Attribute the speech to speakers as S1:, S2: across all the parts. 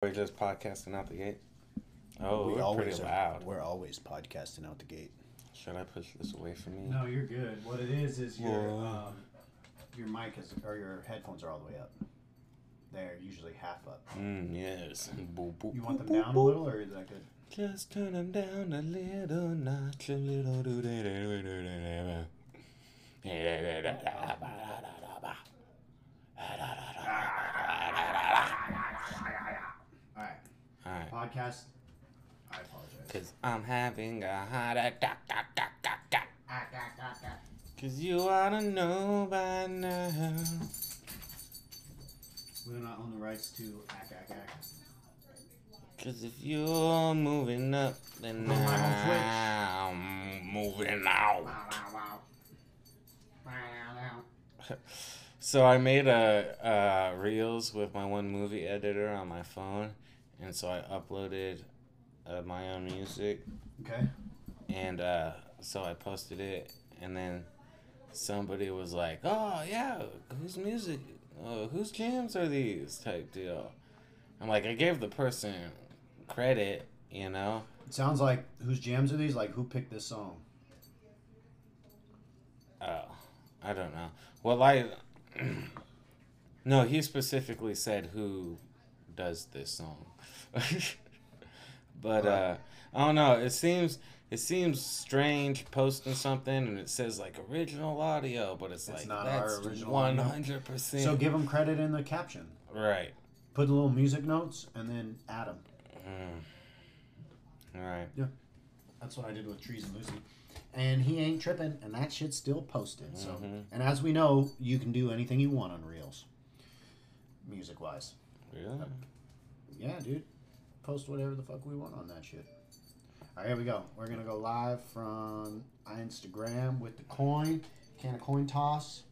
S1: We're just podcasting out the gate. Oh,
S2: we
S1: we are
S2: always
S1: pretty
S2: are-
S1: loud.
S2: We're always podcasting out the gate.
S1: Should I push this away from me?
S2: No, you're good. What it is is your
S1: Whoa.
S2: um, your mic is or your headphones are all the way up. They're usually half up.
S1: Mm, yes. Boop, boop,
S2: You want them
S1: boop,
S2: down a little, or is that good?
S1: Just turn them down a little notch, a little do da da da da da
S2: All right,
S1: Alright,
S2: podcast. I apologize.
S1: cause I'm having a heart attack. Cause you ought to know by now.
S2: We do not own the rights to ack ack ack.
S1: Cause if you're moving up, then
S2: Go live on
S1: I'm moving out.
S2: Wow, wow, wow. Wow, wow.
S1: So I made a, uh reels with my one movie editor on my phone, and so I uploaded uh, my own music,
S2: Okay.
S1: and uh, so I posted it, and then somebody was like, "Oh yeah, whose music? Uh, whose jams are these?" Type deal. I'm like, I gave the person credit, you know.
S2: It sounds like whose jams are these? Like who picked this song?
S1: Oh, I don't know. Well, I. no, he specifically said who does this song. but uh, I don't know. It seems it seems strange posting something and it says like original audio, but it's,
S2: It's
S1: like
S2: not our
S1: that's
S2: original
S1: one hundred percent.
S2: So give them credit in the caption.
S1: right.
S2: Put the little music notes and then add them.
S1: Mm. All right. Yeah.
S2: That's what I did with Trees and Lucy. And he ain't tripping, and that shit's still posted. So,
S1: Mhm.
S2: and as we know, you can do anything you want on Reels, music wise.
S1: Really?
S2: Yeah, dude. Post whatever the fuck we want on that shit. All right, here we go. We're gonna go live from Instagram with the coin. Kanna Koin Toss.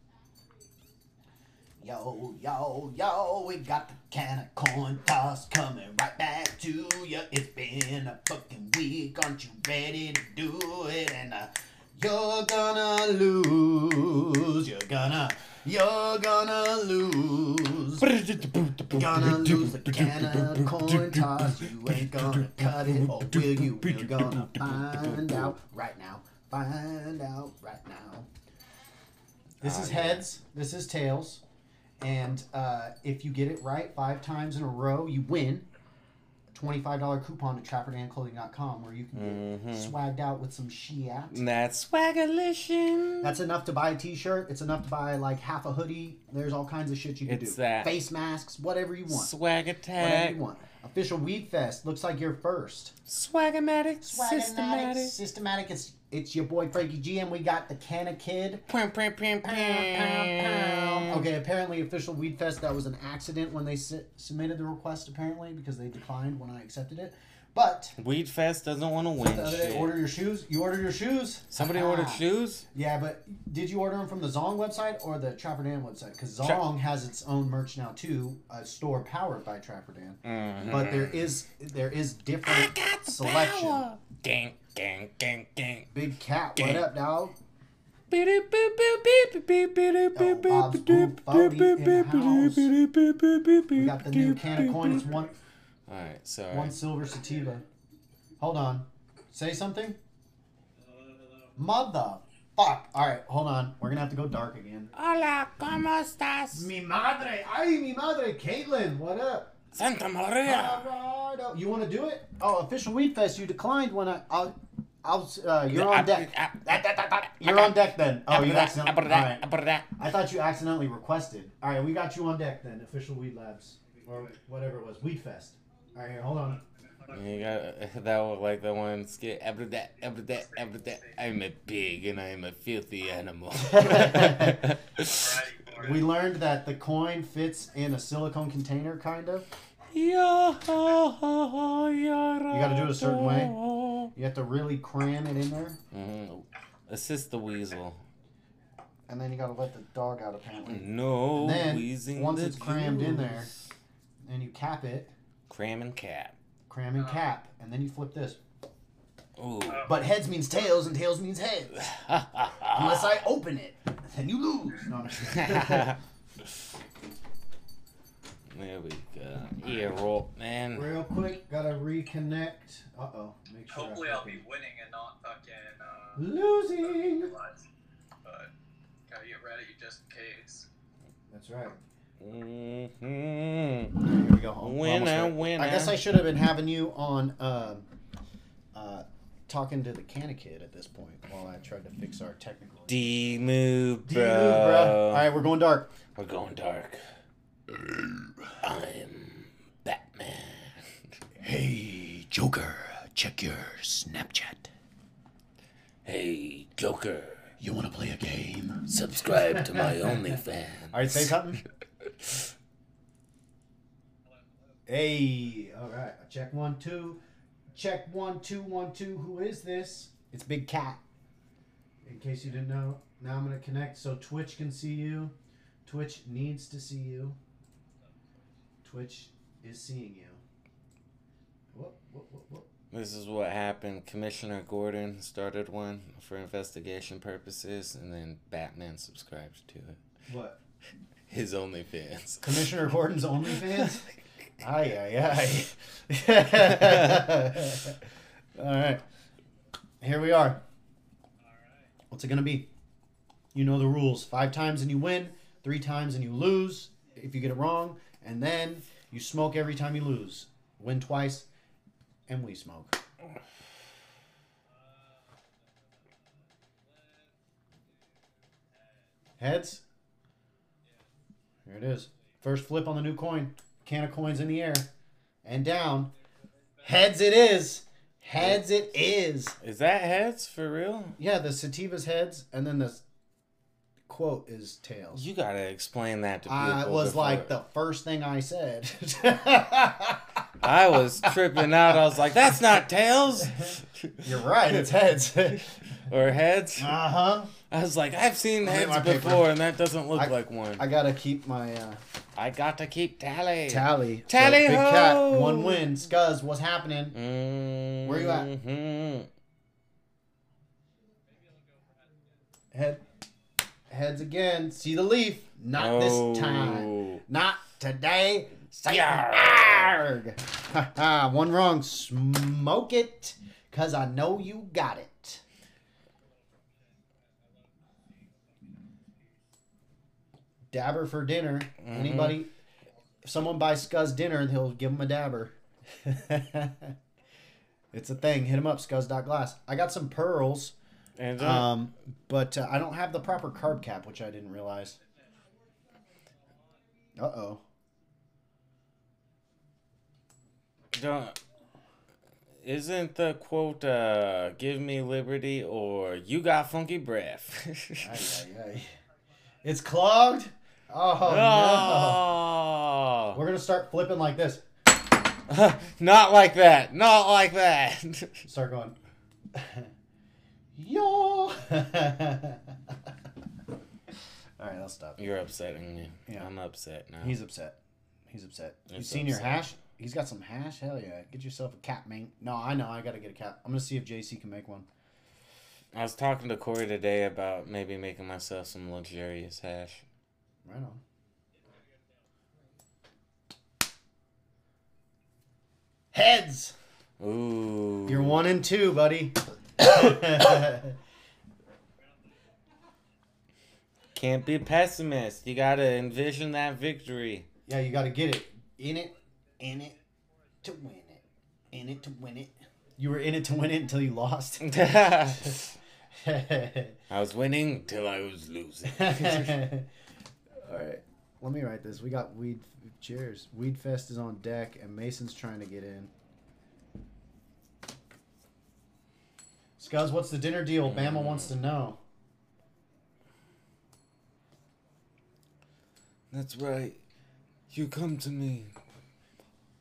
S2: Yo, yo, yo, we got the Kanna Koin Toss coming right back to you. It's been a fucking week. Aren't you ready to do it? And uh, you're gonna lose. You're gonna, you're gonna lose. Gonna lose the Kanna Koin Toss. You ain't gonna cut it, or will you? We're gonna find out right now. Find out right now. This is heads. This is tails. And uh, if you get it right five times in a row, you win. A $25 coupon to trapperdanclothing.com where you can get
S1: Mhm.
S2: swagged out with some shit.
S1: That's swagalition.
S2: That's enough to buy a t-shirt. It's enough to buy like half a hoodie. There's all kinds of shit you can
S1: It's
S2: do.
S1: that.
S2: Face masks, whatever you want.
S1: Swag
S2: Whatever
S1: attack.
S2: you want. Official Weed Fest looks like you're first.
S1: Swagamatic.
S2: Swagmatic,
S1: Systematic.
S2: systematic. It's it's your boy Frankie G, and we got the Canna Kid. Pow, pow, pow. Okay, apparently official Weed Fest that was an accident when they su- submitted the request apparently because they declined when I accepted it. But
S1: Weed Fest doesn't want to win
S2: the other day,
S1: shit.
S2: order your shoes. You ordered your shoes.
S1: Somebody
S2: Ah.
S1: ordered shoes?
S2: Yeah, but did you order them from the Zong website or the Trapper Dan website? Because
S1: Tra-
S2: Zong has its own merch now too, a store powered by Trapper Dan.
S1: Mhm.
S2: But there is there is different selection.
S1: Gang, gang, gang, gang.
S2: Big cat, what up, dog?
S1: We
S2: Bob's Boop Bodie in the house. We got the new Kanna Koin. It's one
S1: Alright, sorry.
S2: one silver sativa. Hold on. Say something. Mother fuck. All right, hold on. We're gonna have to go dark again.
S1: Hola, ¿cómo estás?
S2: Mi madre, ay mi madre, Caitlin, what up?
S1: Santa Maria.
S2: Alright, You want to do it? Oh, official weed fest. You declined when I. I'll. I'll uh, you're on deck. You're on deck then. Oh, you accidentally. All right. I thought you accidentally requested. All right, we got you on deck then. Official Weed Labs or whatever it was. Weed Fest. All right, hold on.
S1: You got that was like the one skit. Every that, every that, every that. I'm a pig and I'm a filthy animal.
S2: We learned that the coin fits in a silicone container, kind of.
S1: you
S2: You gotta do it a certain way. You have to really cram it in there,
S1: Mm, assist the weasel.
S2: and then you gotta let the dog out apparently.
S1: No
S2: And then,
S1: wheezing.
S2: once
S1: the
S2: it's crammed in there-
S1: juice.
S2: And you cap it,
S1: Cram and cap.
S2: cram and cap, and then you flip this.
S1: Ooh.
S2: But heads means tails, and tails means heads. Unless I open it, then you lose. No, no.
S1: There we go. Yeah, roll, man.
S2: Real quick, gotta reconnect. Uh oh. Make sure. I
S3: Hopefully, I'll be winning and not fucking. Uh,
S2: losing.
S3: but gotta get ready just in case.
S2: That's right.
S1: Mm-hmm.
S2: Here we go. I'm
S1: Winner, winner.
S2: I guess I should have been having you on, um, uh, talking to the Canna Kid at this point while I tried to fix our technical.
S1: D move,
S2: D
S1: bro.
S2: All right, we're going dark.
S1: We're going dark. I'm Batman.
S2: Hey, Joker, check your Snapchat.
S1: Hey, Joker.
S2: You want to play a game?
S1: Subscribe to my OnlyFans.
S2: All right, say something. Hey, all right. Check one, two. Check one, two, one, two. Who is this? It's Big Cat. In case you didn't know, now I'm gonna connect so Twitch can see you. Twitch needs to see you. Twitch is seeing you. Whoop, whoop, whoop, whoop.
S1: This is what happened. Commissioner Gordon started one for investigation purposes, and then Batman subscribed to it.
S2: What?
S1: His OnlyFans.
S2: Commissioner Gordon's OnlyFans? Aye, aye, aye. All right. Here we are. What's it going to be? You know the rules. Five times and you win, three times and you lose if you get it wrong, and then you smoke every time you lose. Win twice, and we smoke. Heads? Here it is. First flip on the new coin. Kanna Koins in the air. And down. Heads it is. Heads it is.
S1: Is that heads for real?
S2: Yeah, the sativa's heads, and then the quote is tails.
S1: You gotta explain that to people.
S2: I was
S1: before-
S2: like the first thing I said.
S1: I was tripping out. I was like, "That's not tails
S2: You're right, it's heads.
S1: or heads."
S2: Uh huh.
S1: I was like, "I've seen heads
S2: my paper.
S1: before, and that doesn't look
S2: I-
S1: like one."
S2: I gotta keep my uh,
S1: I got to keep tally.
S2: tally.
S1: Tally
S2: So, Big cat, one win. Scuzz, what's happening?
S1: Mm-hmm.
S2: Where you at? Head, heads again. See the leaf. Not this time.
S1: Oh.
S2: Not today. Say
S1: Yarg.
S2: yarg. Ha ha. One wrong. Smoke it, cause I know you got it. Dabber for dinner. Anybody? If someone buys Scuzz dinner, he'll give him a dabber. it's a thing. Hit him up, Scuzz.glass. I got some pearls.
S1: And
S2: Um, but uh, I don't have the proper carb cap, which I didn't realize. Uh oh.
S1: don't. Isn't the quote uh, "Give me liberty" or "You got funky breath"?
S2: It's clogged. Oh,
S1: oh.
S2: no. We're gonna start flipping like this.
S1: Not like that. Not like that.
S2: Start going. Yo. All right, I'll stop.
S1: You're upsetting me.
S2: Yeah.
S1: I'm upset now.
S2: He's upset. He's upset. You seen your hash? He's got some hash. Hell yeah! Get yourself a cap, man. No, I know. I gotta get a cap. I'm gonna see if JC can make one.
S1: I was talking to Corey today about maybe making myself some luxurious hash.
S2: Right on. Heads.
S1: Ooh.
S2: You're one and two, buddy.
S1: Can't be a pessimist. You gotta envision that victory.
S2: yeah, you got to get it. In it, in it to win it. In it to win it. You were in it to win it until you lost.
S1: I was winning till I was losing.
S2: All right. Let me write this. We got weed. Cheers. Weed Fest is on deck, and Mason's trying to get in. Scuzz, what's the dinner deal? Bama wants to know.
S1: That's right. You come to me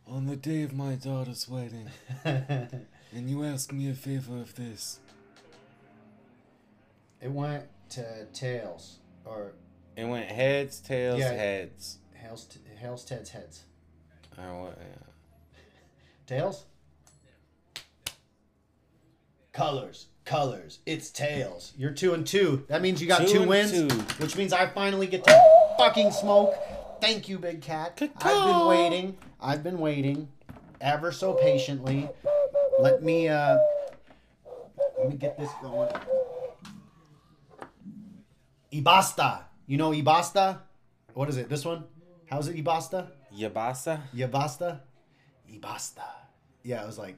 S1: on the day of my daughter's wedding, and you ask me a favor of this.
S2: it went to tails or
S1: It went heads, tails,
S2: Yeah.
S1: heads.
S2: Hell's, Hell's Ted's heads.
S1: Or what? yeah.
S2: Tails? Colors, colors. It's tails. You're two and two. That means you got
S1: Two
S2: two, wins,
S1: two.
S2: which means I finally get to fucking smoke Thank you, Big Cat. I've been waiting. I've been waiting ever so patiently. Let me uh let me get this going. Ibasta. You know Ibasta? What is it? This one? How's it Ibasta?
S1: Yabasa?
S2: Yabasta? Ibasta. Yeah, it was like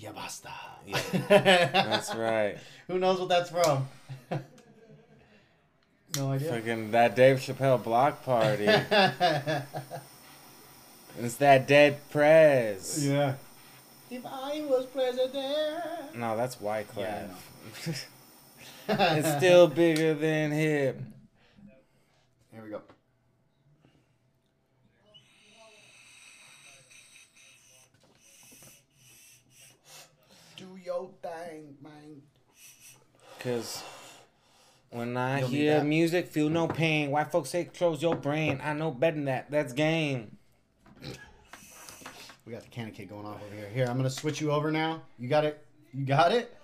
S2: Yabasta.
S1: Yeah, That's right.
S2: Who knows what that's from? no idea.
S1: Fucking that Dave Chappelle block party. it's that dead prez.
S2: yeah. If I was president.
S1: No, that's Wyclef.
S2: Yeah,
S1: it's still bigger than hip.
S2: Here we go. Do your thing, man.
S1: Cause when I
S2: You'll
S1: hear music, feel no pain. White folks say close your brain. I know better than that. That's game.
S2: We got the Canna Kid going off over here. Here, I'm gonna switch you over now. You got it. You got it.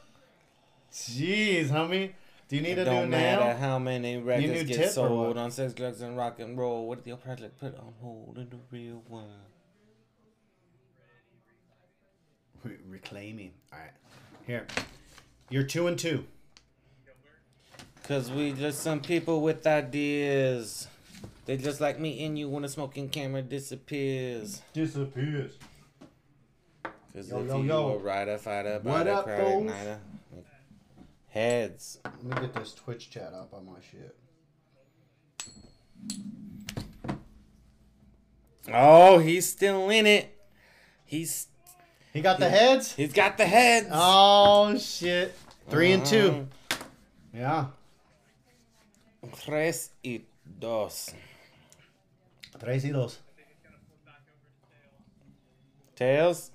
S2: Jeez, homie. Do you need
S1: It
S2: a new
S1: don't matter
S2: nail?
S1: how many records get sold
S2: what?
S1: on sex, drugs, and rock and roll. What did your project put on hold in the real world?
S2: Re- reclaiming. All right. Here. You're two and two.
S1: Cause we just some people with ideas. They just like me and you when the smoking camera disappears.
S2: Disappears.
S1: Cause
S2: Yo,
S1: if
S2: yo,
S1: you
S2: yo.
S1: a rider, fighter,
S2: What
S1: body,
S2: up,
S1: crowd
S2: foes?
S1: igniter. Heads.
S2: Let me get this Twitch chat up on my shit.
S1: Oh, he's still in it. He's
S2: He got the heads.
S1: he's got the heads.
S2: Oh shit. 3 and two.
S1: Uh-huh.
S2: Yeah.
S1: Tres y dos.
S2: Tres y dos.
S1: Tails.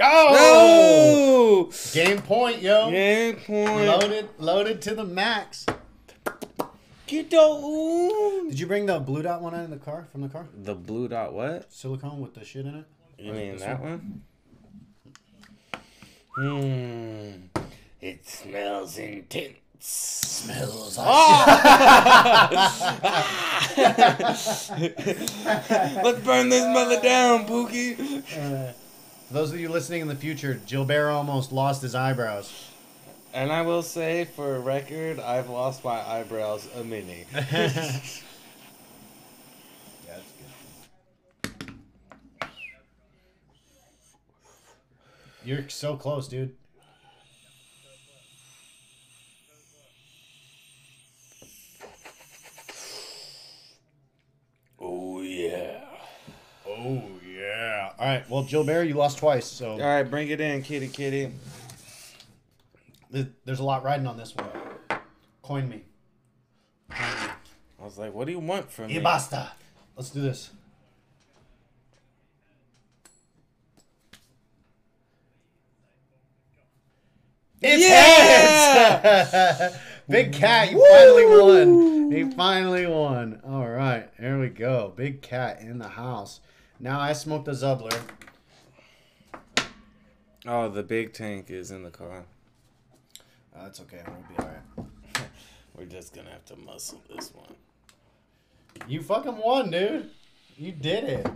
S2: Oh!
S1: No!
S2: Game point, yo.
S1: Game point.
S2: Loaded, loaded to the max.
S1: Get the ooh.
S2: Did you bring the blue dot one out in the car from the car?
S1: The blue dot what?
S2: Silicone with the shit in it.
S1: You
S2: Or
S1: mean
S2: this
S1: that one? Hmm. It smells intense.
S2: Smells Oh!
S1: Let's burn this mother down, Pookie.
S2: Uh, for those of you listening in the future, Gilbert almost lost his eyebrows.
S1: And I will say, for a record, I've lost my eyebrows a mini.
S2: Yeah, that's good. You're so close, dude.
S1: Oh yeah.
S2: Oh yeah. All right. Well, Gilbert, you lost twice, so
S1: All right, bring it in, kitty, kitty.
S2: Th- there's a lot riding on this one. Coin me.
S1: I was like, what do you want from me?
S2: Y basta. Let's do this. It's
S1: Yeah!
S2: Big Cat, you finally won. He finally won. All right, there we go. Big Cat in the house. Now I smoked a Zubler.
S1: Oh, the big tank is in the car.
S2: Uh, that's okay. We'll be all right.
S1: We're just gonna have to muscle this one.
S2: You fucking won, dude. You did it.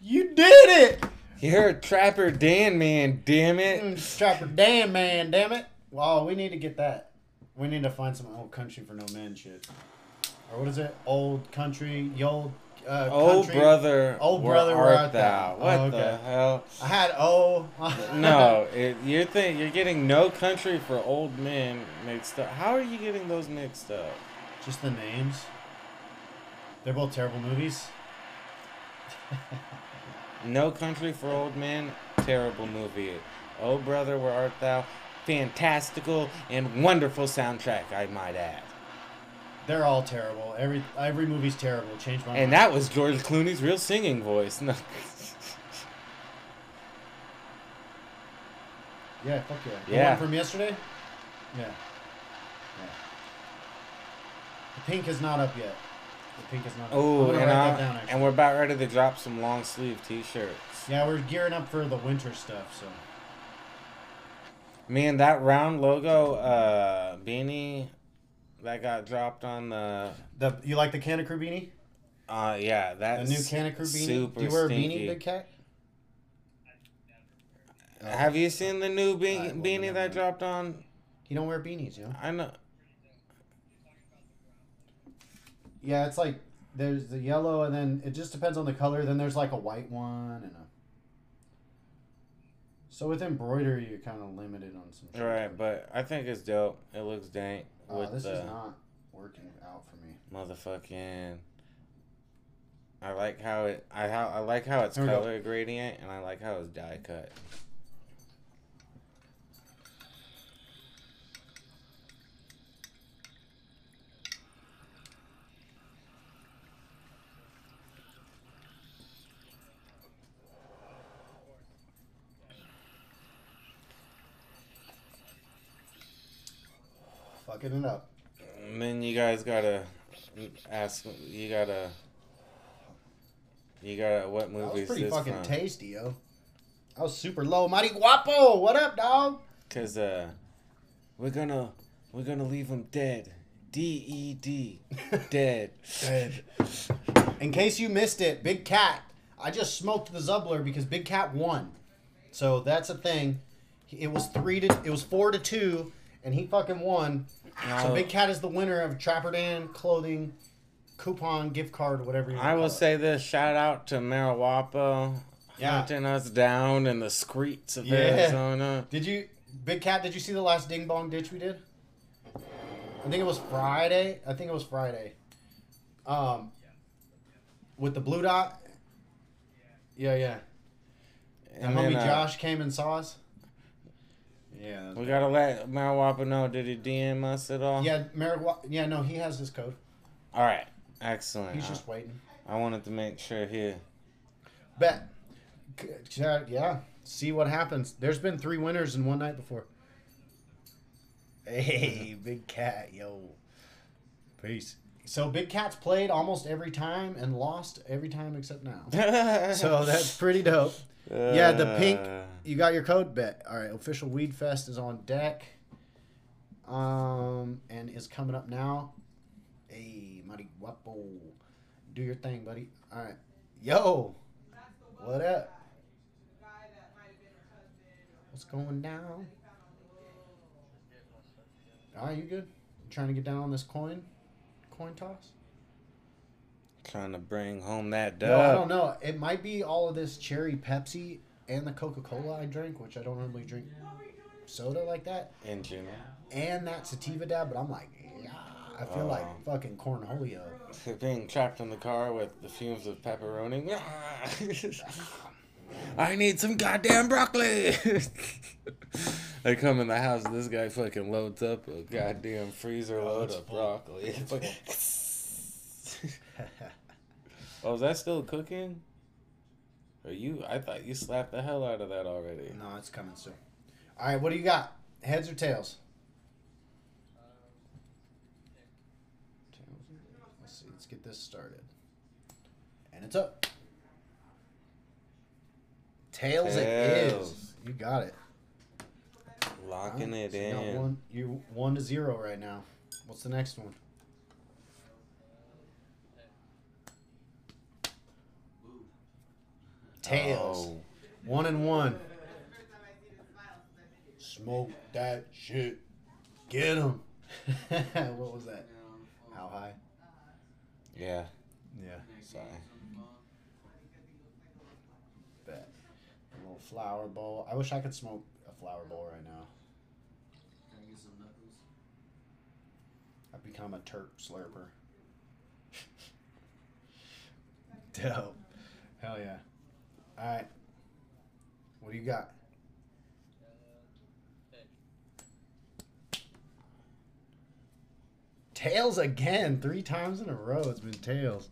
S2: You did it.
S1: You're a trapper Dan man, damn it.
S2: Mm, Trapper Dan man, damn it. Wow, we need to get that. We need to find some old country for no man shit. Or what is it? Old country, old uh,
S1: Old
S2: country.
S1: brother,
S2: Old
S1: where
S2: brother, where
S1: art
S2: art
S1: thou?
S2: thou?
S1: What
S2: Oh,
S1: the hell?
S2: I had O.
S1: No, it, you're think you're getting no country for old men mixed up. How are you getting those mixed up?
S2: Just the names. They're both terrible movies.
S1: No country for old men, terrible movie. Oh brother, where art thou? Fantastical and wonderful soundtrack, I might add.
S2: They're all terrible. Every every movie's terrible. Change my
S1: And
S2: mind.
S1: that was George Clooney's real singing voice. No.
S2: Yeah, fuck yeah. The
S1: Yeah.
S2: one from yesterday? Yeah. Yeah. The pink is not up yet. The pink is not
S1: Oh, and,
S2: write
S1: I-
S2: that down,
S1: and we're about ready to drop some long sleeve t-shirts.
S2: Yeah, we're gearing up for the winter stuff, so.
S1: Man, that round logo uh, beanie that got dropped on the.
S2: The you like the Kanna Krew beanie?
S1: Uh, yeah, that's The
S2: new Kanna Krew beanie.
S1: Super
S2: Do you wear a
S1: stinky.
S2: beanie, Big Cat?
S1: Have you seen the new be- beanie that dropped on?
S2: You don't wear beanies, you know?
S1: I know.
S2: Yeah, it's like there's the yellow, and then it just depends on the color. Then there's like a white one and a. So with embroidery, you're kind of limited on some. shit.
S1: Right, but I think it's dope. It looks dank
S2: Uh, this
S1: the
S2: is not working out for me.
S1: motherfucking. I like how it. I how I like how it's
S2: we go.
S1: color gradient, and I like how it's die cut.
S2: Fucking it up.
S1: And then you guys gotta ask. You gotta. You gotta. What
S2: That
S1: movie
S2: was
S1: is
S2: pretty
S1: this
S2: fucking
S1: from?
S2: tasty, yo. I was super low. Mighty Guapo, what up, dog?
S1: Cause uh, we're gonna we're gonna leave him dead. D E D, dead.
S2: Dead. In case you missed it, Big Cat. I just smoked the Zubler because Big Cat won. So that's a thing. It was three to it was four to two, and he fucking won. So Big Cat is the winner of Trapper Dan clothing coupon gift card, whatever you.
S1: I will
S2: call it.
S1: say this: shout out to Mariwapo
S2: Yeah.
S1: hunting us down in the streets of
S2: Yeah.
S1: Arizona.
S2: Did you, Big Cat? Did you see the last Ding Bong Ditch we did? I think it was Friday. I think it was Friday. Um, with the blue dot. Yeah, yeah. And
S1: And
S2: homie
S1: uh,
S2: Josh came and saw us. Yeah.
S1: we gotta let Mariwapo know. Did he DM us at all?
S2: Yeah, Merrick. Wa- Yeah, no, he has his code.
S1: All right. Excellent.
S2: He's
S1: I-
S2: just waiting.
S1: I wanted to make sure here.
S2: Bet. Yeah, yeah. See what happens. There's been three winners in one night before. Hey, Big Cat, yo. Peace. So Big Cat's played almost every time and lost every time except now. So that's pretty dope. Yeah, the pink.
S1: Uh,
S2: You got your code bet. All right, official Weed Fest is on deck. Um, and is coming up now. Hey, Mighty Guapo, do your thing, buddy. All right, yo, what up? What's going down? All right, you good? You trying to get down on this coin, coin toss?
S1: Trying to bring home that
S2: No, I don't know. It might be all of this cherry Pepsi and the Coca Cola I drink, which I don't normally drink soda like that,
S1: In general.
S2: and that sativa dab. But I'm like, yeah, I feel like
S1: Oh.
S2: fucking cornholio.
S1: Being trapped in the car with the fumes of pepperoni. I need some goddamn broccoli. I come in the house, and this guy fucking loads up a goddamn freezer oh, load
S2: it's
S1: of broccoli. Oh, is that still cooking? Are you? I thought you slapped the hell out of that already.
S2: no, it's coming soon. All right, what do you got? Heads or tails? Tails. Let's see. Let's get this started. And it's up. Tails, it is.
S1: Tails.
S2: You got it.
S1: Locking it
S2: so you got
S1: in.
S2: One, you one to zero right now. What's the next one? Tails.
S1: Oh.
S2: One and one. Smoke that shit. Get him. what was that? How high?
S1: Yeah.
S2: Yeah.
S1: Sorry.
S2: Bet. A little flower bowl. I wish I could smoke a flower bowl right now. I've become a terp slurper. Dope. Hell yeah. Alright. What do you got? Tails again. Three times in a row it's been tails.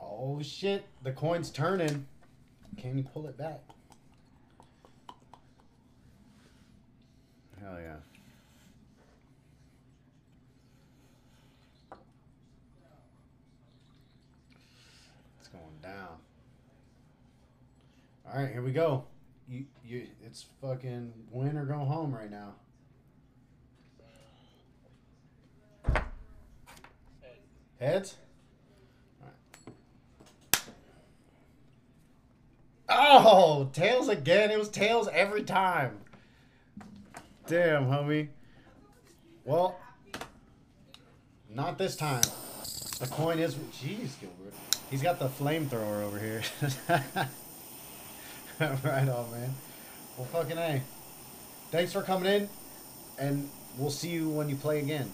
S2: Oh shit. The coin's turning. Can you pull it back? Hell yeah. All right, here we go. You, you, it's fucking win or go home right now. Heads. Oh, tails again. It was tails every time. Damn, homie. Well, not this time. The coin is. Jeez, Gilbert. He's got the flamethrower over here. right on, man. Well, fucking A. Thanks for coming in, and we'll see you when you play again.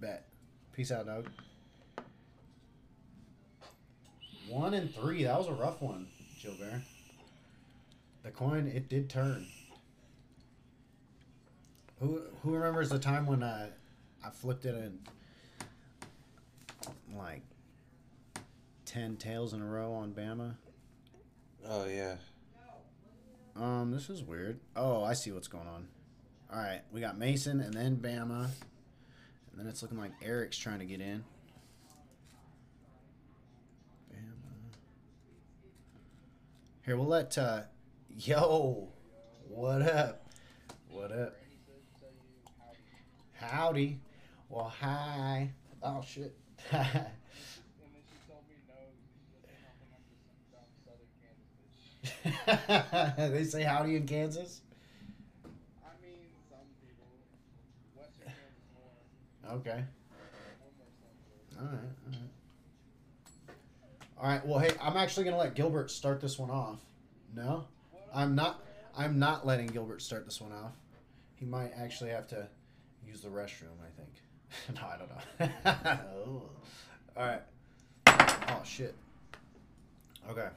S2: Bet. Peace out, dog. One and three. That was a rough one, Gilbert. The coin, it did turn. Who who remembers the time when uh, I flipped it in like ten tails in a row on Bama?
S1: Oh yeah.
S2: Um, this is weird. Oh, I see what's going on. All right, we got Mason and then Bama, and then it's looking like Eric's trying to get in. Bama. Here, we'll let. Uh, yo, what up? What up? Howdy. Well, hi. Oh shit. they say howdy in Kansas.
S4: I mean, some people. Western Kansas more.
S2: Okay.
S4: We're more central.
S2: All right. All right. All right. Well, hey, I'm actually gonna let Gilbert start this one off. No, I'm not. I'm not letting Gilbert start this one off. He might actually have to use the restroom. I think. no, I don't know. Oh. All right. Oh shit. Okay.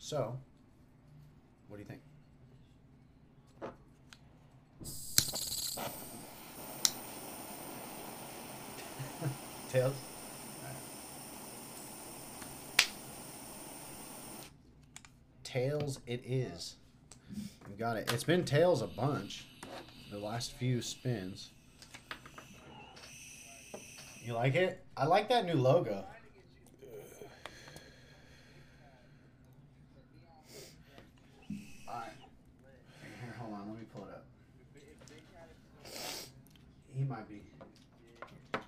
S2: So, what do you think? Tails. Tails, it is. We got it. It's been tails a bunch. The last few spins. You like it? I like that new logo. Alright. Here, hold on. Let me pull it up. He might be.
S4: I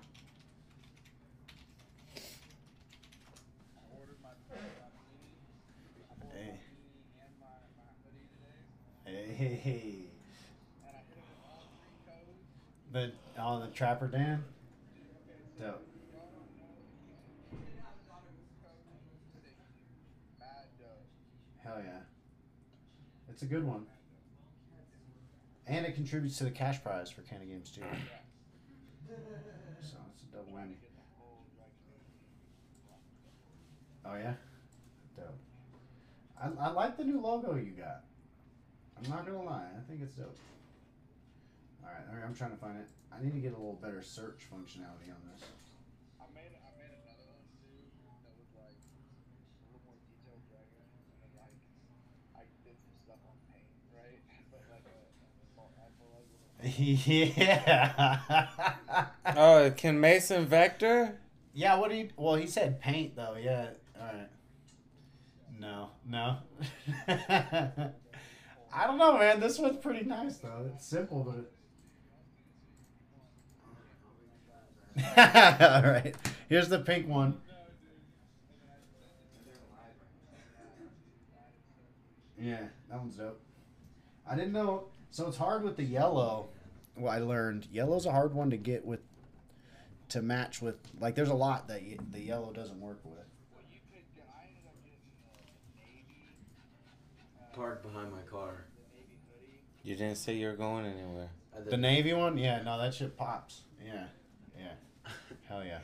S4: ordered my my beanie. I bought
S2: Hey.
S4: my beanie and my, my hoodie today.
S2: Hey, hey, hey.
S4: And I hit it with all three codes.
S2: The on the Trapper Dan. Dope. Hell yeah. It's a good one. And it contributes to the cash prize for Canada Games too. So it's a double whammy. Oh yeah? Dope. I, I like the new logo you got. I'm not gonna lie, I think it's dope. Alright, I'm trying to find it. I need to get a little better search functionality on this.
S4: I made I made another one too that was like a little more detailed dragon and then like I did some stuff on paint, right? But like a, a, a,
S2: yeah.
S1: Oh, can Mason vector?
S2: Yeah, what do you? Well, he said paint though. Yeah. All right. No, no. I don't know, man. This one's pretty nice though. It's simple, but. It... All right. Here's the pink one. Yeah, that one's dope. I didn't know. So it's hard with the yellow. Well, I learned yellow's a hard one to get with to match with. Like, there's a lot that y- the yellow doesn't work with.
S4: Well, you could get. I ended up getting the navy, uh,
S5: Parked behind my car.
S4: the navy hoodie.
S1: You didn't say you were going anywhere.
S2: The navy one, yeah, no, that shit pops. Yeah, yeah, hell yeah.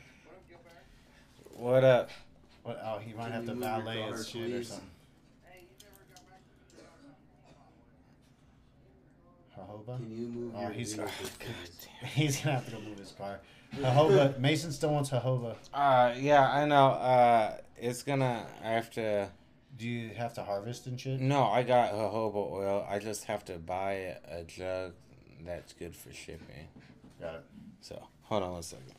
S4: What up,
S1: What up?
S2: Oh, he might
S5: Can
S2: have to
S5: move your
S2: valet his shit or something.
S4: Hey, you never got back to the
S2: Jojoba?
S5: Can you move
S2: Oh,
S5: your
S2: he's-
S5: vehicle,
S1: God
S5: please?
S2: He's gonna have to go move his car. Jojoba. Mason still wants jojoba.
S1: Uh, yeah, I know. Uh, it's gonna. I have to.
S2: Do you have to harvest and shit?
S1: No, I got jojoba oil. I just have to buy a jug that's good for shipping.
S2: Got it.
S1: So hold on one second.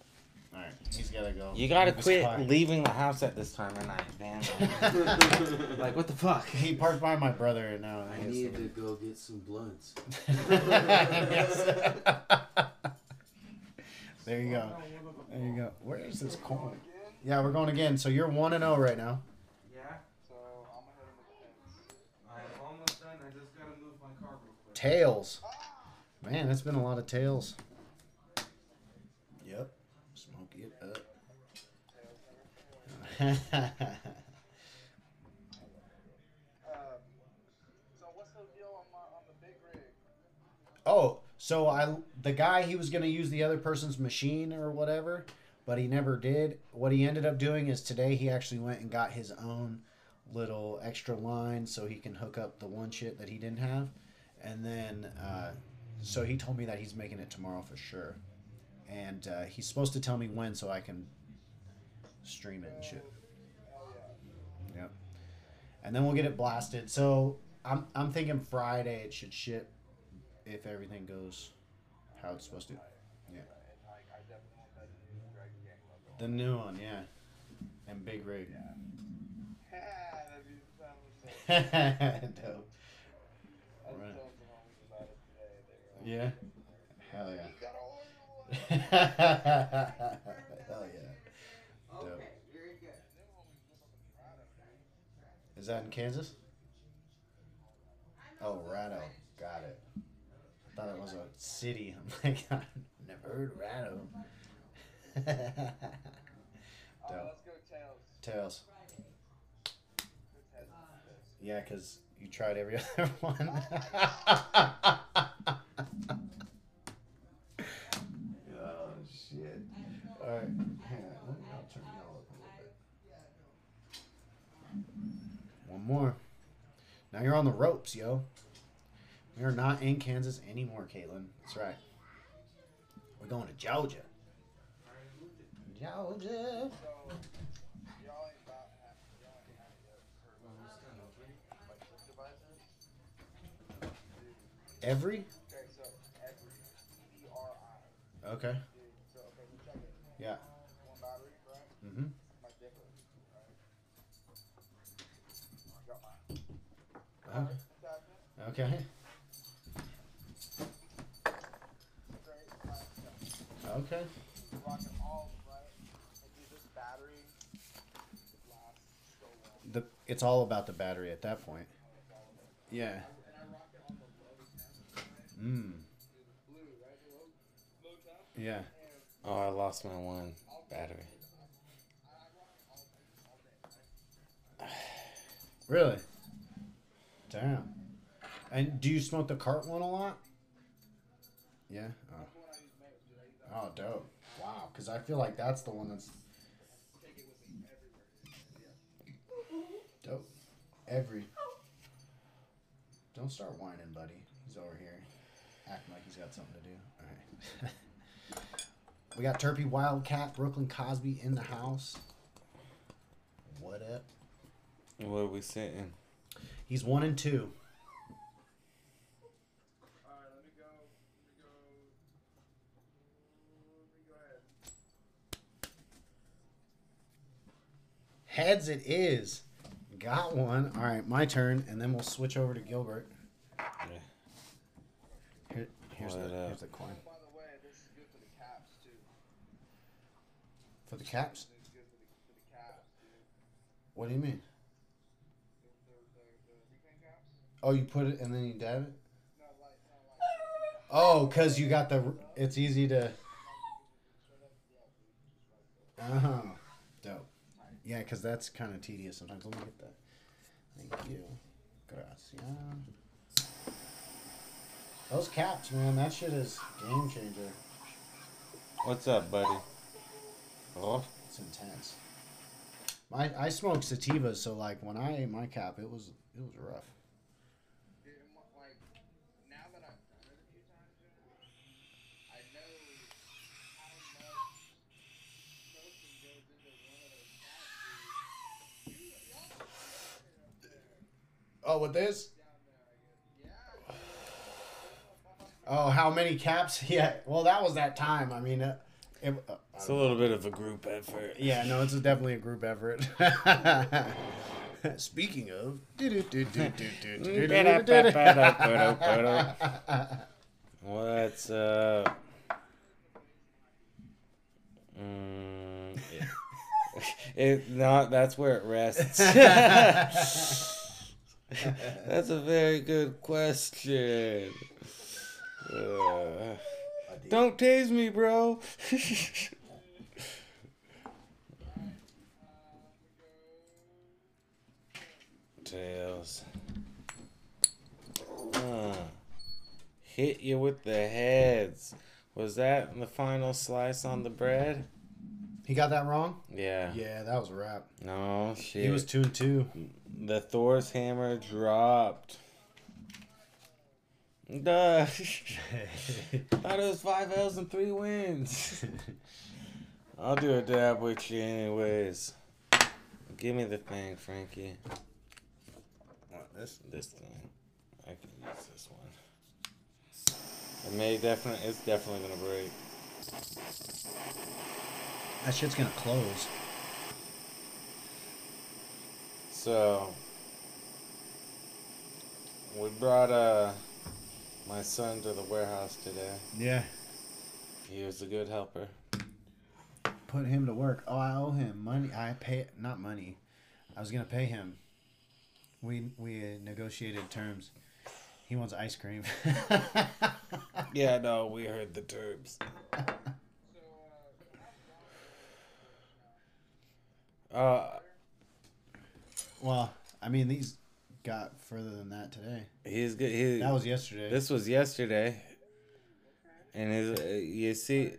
S2: All right, he's gotta go.
S1: You gotta
S2: move
S1: quit
S2: car.
S1: leaving the house at this time of night, man. like what the fuck?
S2: He parked by my brother and now.
S5: I
S2: he has
S5: need
S2: to-
S5: to go get some blunts.
S2: There you go. There you go. Where is this corn? Yeah, we're going again. So you're one and zero right now.
S1: Yeah,
S4: So I'm gonna hit him with the hits.
S1: I'm almost done. I just gotta move my car real.
S2: Tails. Man, it's been a lot of tails. Yep. Smoke it up.
S4: Um, so what's the deal on, my, on the big rig?
S2: oh, so I the guy he was gonna use the other person's machine or whatever, but he never did. What he ended up doing is today he actually went and got his own little extra line so he can hook up the one shit that he didn't have, and then uh, so he told me that he's making it tomorrow for sure, and uh, he's supposed to tell me when so I can stream it and shit.
S4: Yeah.
S2: Yep. And then we'll get it blasted. So I'm I'm thinking Friday it should ship if everything goes how it's supposed to. Yeah.
S4: And like, I definitely want that new Dragon Gang logo.
S2: The new one, yeah. And big rig.
S4: That'd be sound so.
S2: Dope. Right.
S4: telling some homies about it today. They were
S2: Yeah. Hell
S4: like,
S2: yeah.
S4: "You gotta order one."
S2: Hell yeah. Dope.
S1: very good.
S2: Is that in Kansas? Oh, Rado. Got it. I thought it was a city. I'm like, I've never heard of Rado.
S4: Let's go tails.
S2: Tails.
S4: Good heads on this.
S2: Yeah, because you tried every other one. oh, shit. Alright, hang on. Let me, I'll turn y'all up a little bit. One more. Now you're on the ropes, yo. We are not in Kansas anymore, Caitlin. That's right. We're going to Georgia. Georgia.
S4: So, y'all ain't Okay. long.
S2: The it's all about the battery at that point. Yeah.
S4: And I rock it on the low temp,
S2: Mm.
S4: blue, right? The low, low temp.
S2: Yeah.
S1: Oh, I lost my one battery.
S4: I rock it all day, all day, right?
S2: Really? Damn. And do you smoke the cart one a lot? Yeah. Oh, oh dope. Wow. Because I feel like that's the one that's dope. Every. Don't start whining, buddy. He's over here acting like he's got something to do. All right. we got Turpy Wildcat, Brooklyn Cosby in the house. What up?
S1: Where are we sitting?
S2: He's one and two.
S4: Alright, let me go. Let me go. Let me go ahead.
S2: Heads it is. Got one. All right, my turn, and then we'll switch over to Gilbert. Here, here's the
S1: up?
S2: here's the coin
S4: By the way, this is good for the caps too.
S2: for the caps.
S4: This is good for the, for the caps, dude.
S2: What do you mean?
S4: The, the, the, the reclaim caps?
S2: Oh, you put it and then you dab it.
S4: No, like, no, like.
S2: Oh, cause you got the. It's easy to. Oh, dope. Yeah, cause that's kind of tedious sometimes. Let me get that. Thank you. Gracias. Those caps, man, that shit is game changer.
S1: What's up, buddy? Oh,
S2: It's intense. My I smoke sativas, so like when I ate my cap, it was it was rough.
S4: Dude, and what- like, now that I've done it a few times, dude, I know how much smoking goes into one of those caps, dude. You, y'all up there
S2: Oh, with this?
S4: down there, I guess. Yeah.
S2: Oh, how many caps? Yeah. Well, that was that time. I mean, uh, it, uh,
S1: it's a little bit of a group effort.
S2: yeah, no, it's definitely a group effort. Speaking of,
S1: What's up? Mm, it, it not. That's where it rests. That's a very good question. Uh, don't tase me, bro. Tails. Uh, hit you with the heads. Was that the final slice on the bread?
S2: He got that wrong.
S1: Yeah.
S2: Yeah, that was a wrap.
S1: No shit.
S2: He was two and two.
S1: the Thor's hammer dropped. Duh. Thought it was five L's and three wins. I'll do a dab with you anyways. Give me the thing, Frankie. What, this this thing. I can use this one. It may definitely it's definitely gonna break.
S2: That shit's gonna close.
S1: So we brought uh my son to the warehouse today.
S2: Yeah.
S1: He was a good helper.
S2: Put him to work. Oh, I owe him money. I pay not money. I was gonna pay him. We we negotiated terms. He wants ice cream.
S1: Yeah, no, we heard the terms. Uh,
S2: well, I mean these got further than that today.
S1: he's good. He,
S2: That was yesterday.
S1: this was yesterday, and his, uh, you see,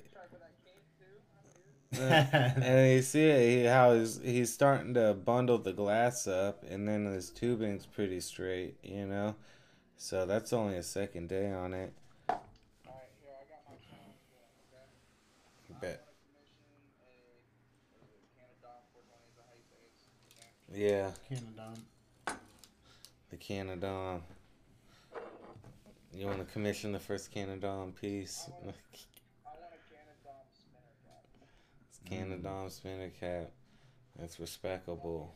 S1: uh, and you see he, how he's he's starting to bundle the glass up, and then his tubing's pretty straight, you know. So that's only a second day on it.
S4: Alright, here, I got my phone going, okay?
S1: Bet.
S4: Commission a, what is it, Canada 420, is that how you say it? Yeah.
S1: Yeah,
S2: Canada.
S1: the Canadon. You want to commission the first Canadon piece?
S4: I want a Canada spinner cap.
S1: It's Canadon mm. spinner cap. That's respectable.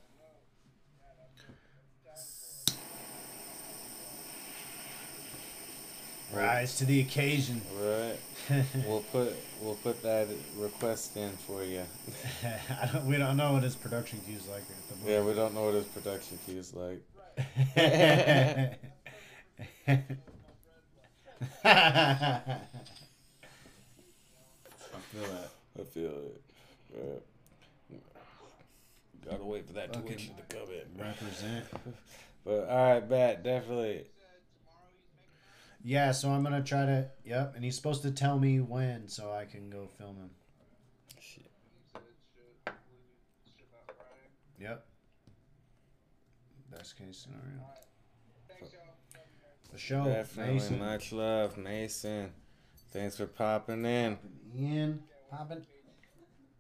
S2: Rise to the occasion.
S1: Right. We'll put we'll put that request in for you.
S2: I don't, we don't know what his production queue's like at the
S1: Yeah, we don't know what his production key is like.
S2: I feel that.
S1: I feel it. Right. Gotta wait for that
S2: Fucking
S1: tuition to come in.
S2: Represent.
S1: But all right, bet definitely.
S2: Yeah, so I'm gonna try to. Yep, and he's supposed to tell me when, so I can go film him.
S1: Shit.
S4: So it should, ship out Friday.
S2: Yep. Best case scenario. The show.
S1: Definitely.
S2: Mason.
S1: Much love, Mason. Thanks for popping in.
S2: Ian. Poppin'.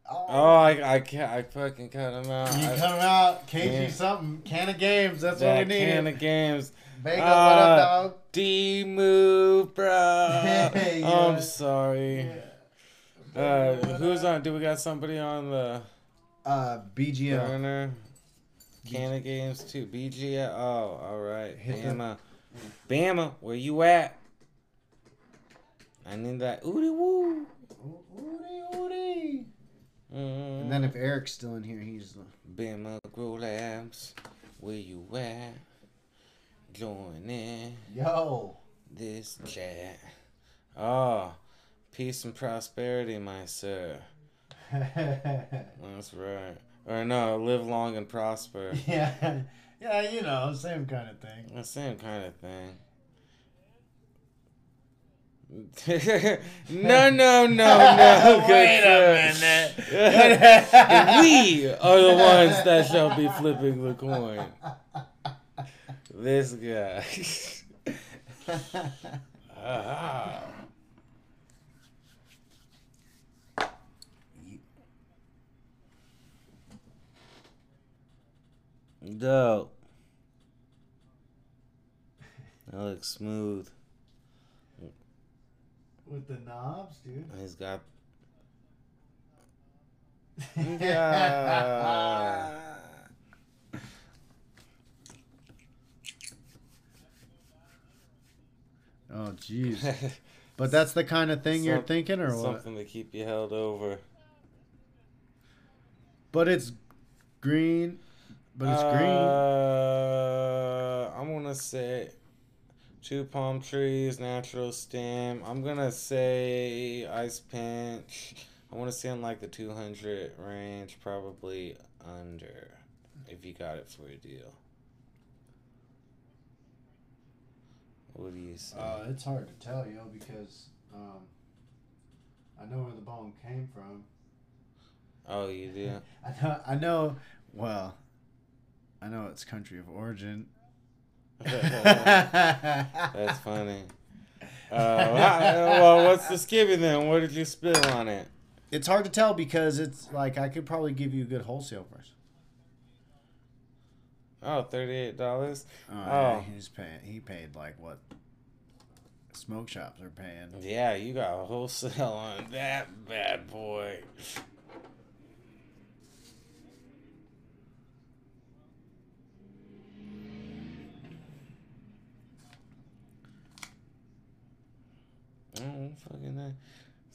S2: Oh.
S1: Oh, I I can't. I fucking cut him out.
S2: You
S1: I-
S2: cut him out. KG
S1: Yeah.
S2: something. Can of games. That's
S1: that
S2: what we need.
S1: can of games.
S2: Vega, what
S1: Ah,
S2: up, dog?
S1: D move, bro.
S2: Hey,
S1: Oh, I'm
S2: yeah.
S1: sorry. Uh, who's on? Do we got somebody on the
S2: Uh, BGL.
S1: burner? Can of games too. BG. Oh, all right.
S2: Hit the-
S1: Bama. Bama, where you at? I need that. Ooty woo.
S2: Woody, Woody.
S1: Mm.
S2: And then if Eric's still in here, he's the.
S1: Bama Grow Labs, where you at? Join in
S2: Yo.
S1: this chat. Oh, ah, peace and prosperity, my sir. That's right. Or no, live long and prosper.
S2: yeah. Yeah, you know, same kind of thing.
S1: The same kind of thing. no, no, no, no.
S2: Wait a
S1: sir. we are the ones that shall be flipping the coin. This guy. Ah. Dope. That looks smooth.
S2: With the knobs, dude.
S1: He's got. Yeah.
S2: Oh, jeez. But that's the kind of thing you're thinking, or what?
S1: Something to keep you held over.
S2: But it's green. But it's green.
S1: Uh, I'm gonna say two palm trees, natural stem. I'm gonna say ice pinch. I want to say in like the 200 range, probably under. If you got it for a deal. What do you say?
S2: Uh, it's hard to tell, yo, because um, I know where the bone came from.
S1: oh, you do.
S2: I know. I know. Well, I know its country of origin.
S1: That's funny. Uh, well, what's the skibby then? What did you spit on it?
S2: It's hard to tell because it's like I could probably give you a good wholesale price.
S1: Oh, $38.
S2: Oh,
S1: Oh.
S2: yeah, he's paying. He paid like what smoke shops are paying.
S1: Yeah, you got a wholesale on that bad boy.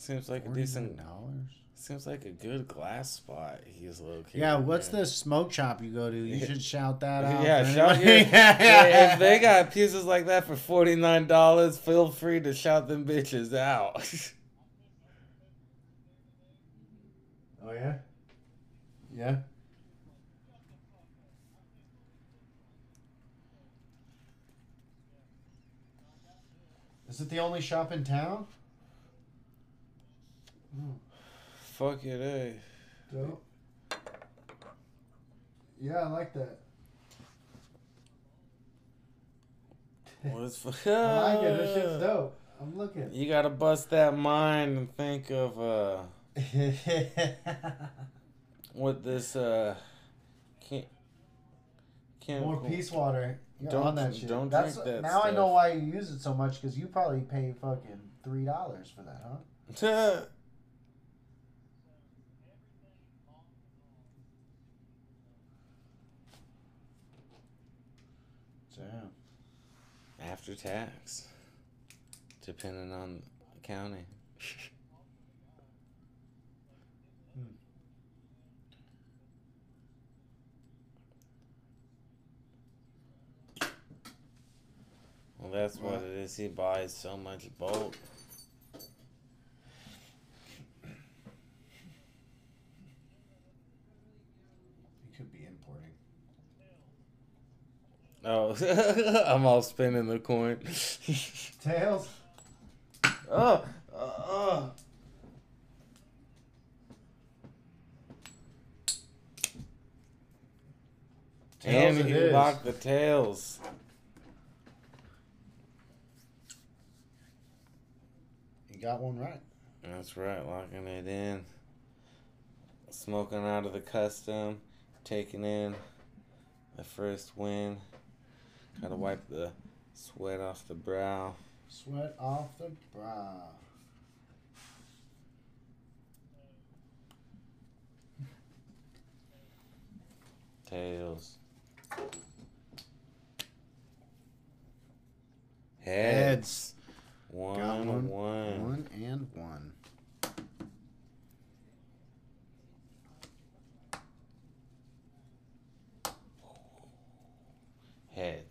S1: Seems like a decent.
S2: dollars.
S1: Seems like a good glass spot he's located.
S2: Yeah, what's
S1: there.
S2: the smoke shop you go to? You should shout that out.
S1: Yeah, shout your, yeah, if they got pieces like that for forty nine dollars, feel free to shout them bitches out.
S2: Oh yeah. Yeah. Is it the only shop in town?
S1: Fuck it, eh?
S2: Dope. Yeah, I like that.
S1: What's
S2: I like it. This shit's dope. I'm looking.
S1: You gotta bust that mind and think of uh what this uh can't can't
S2: More peace water. You're
S1: Don't-
S2: on that shit.
S1: don't
S2: That's,
S1: drink that
S2: now I know
S1: stuff.
S2: why you use it so much because you probably pay fucking three dollars for that, huh? Damn.
S1: After tax, depending on the county. Hmm. Well, that's what it is. He buys so much bulk.
S2: You could be importing.
S1: Oh, I'm all spinning the coin.
S2: Tails.
S1: oh, uh, uh.
S2: Tails
S1: and
S2: is.
S1: locked the tails.
S2: You got one right.
S1: That's right, locking it in. Smoking out of the custom, taking in the first win. Gotta wipe the sweat off the brow.
S2: Sweat off the brow.
S1: Tails. Heads.
S2: Heads.
S1: One,
S2: Got
S1: one,
S2: one. One and one.
S1: Heads.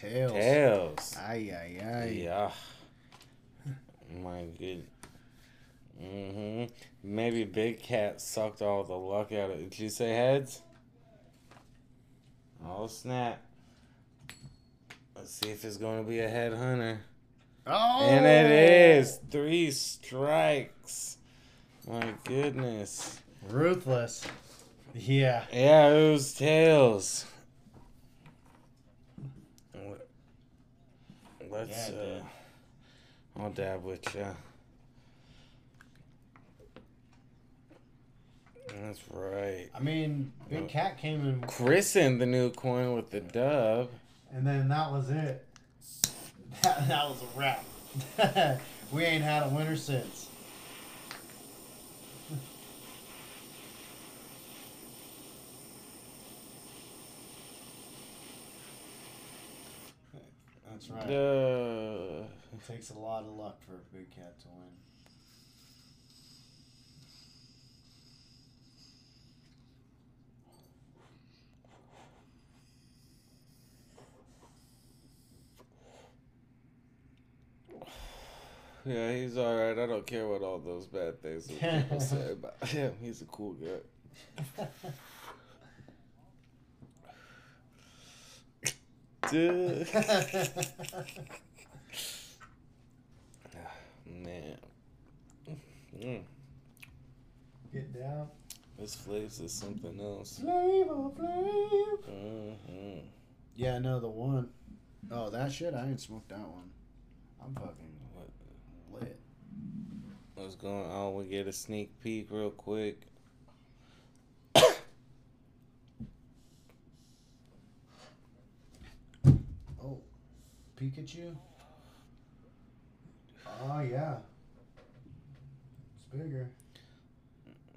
S2: Tails.
S1: Tails.
S2: Ay, ay, ay.
S1: Yeah. My good. hmm Maybe Big Cat sucked all the luck out of it. Did you say heads? Oh, snap. Let's see if it's going to be a head hunter.
S2: Oh!
S1: And it is. Three strikes. My goodness.
S2: Ruthless. Yeah.
S1: Yeah, it was tails. Let's,
S2: Yeah,
S1: uh. I'll dab with ya. That's right.
S2: I mean, Big Cat came in,
S1: Christened the new coin with the dub.
S2: and then that was it. That, that was a wrap. we ain't had a winner since. That's right.
S1: Uh,
S2: it takes a lot of luck for a big cat to win.
S1: Yeah, he's all right. I don't care what all those bad things that people say about him. He's a cool guy. Man. Mm,
S2: Get down.
S1: this flavors is something else.
S2: Flavor, flavor.
S1: hmm
S2: Yeah, no, the one oh that shit, I ain't smoked that one. I'm fucking
S1: What,
S2: lit.
S1: what's going on? We get a sneak peek real quick.
S2: Oh, Pikachu. Oh yeah, it's bigger.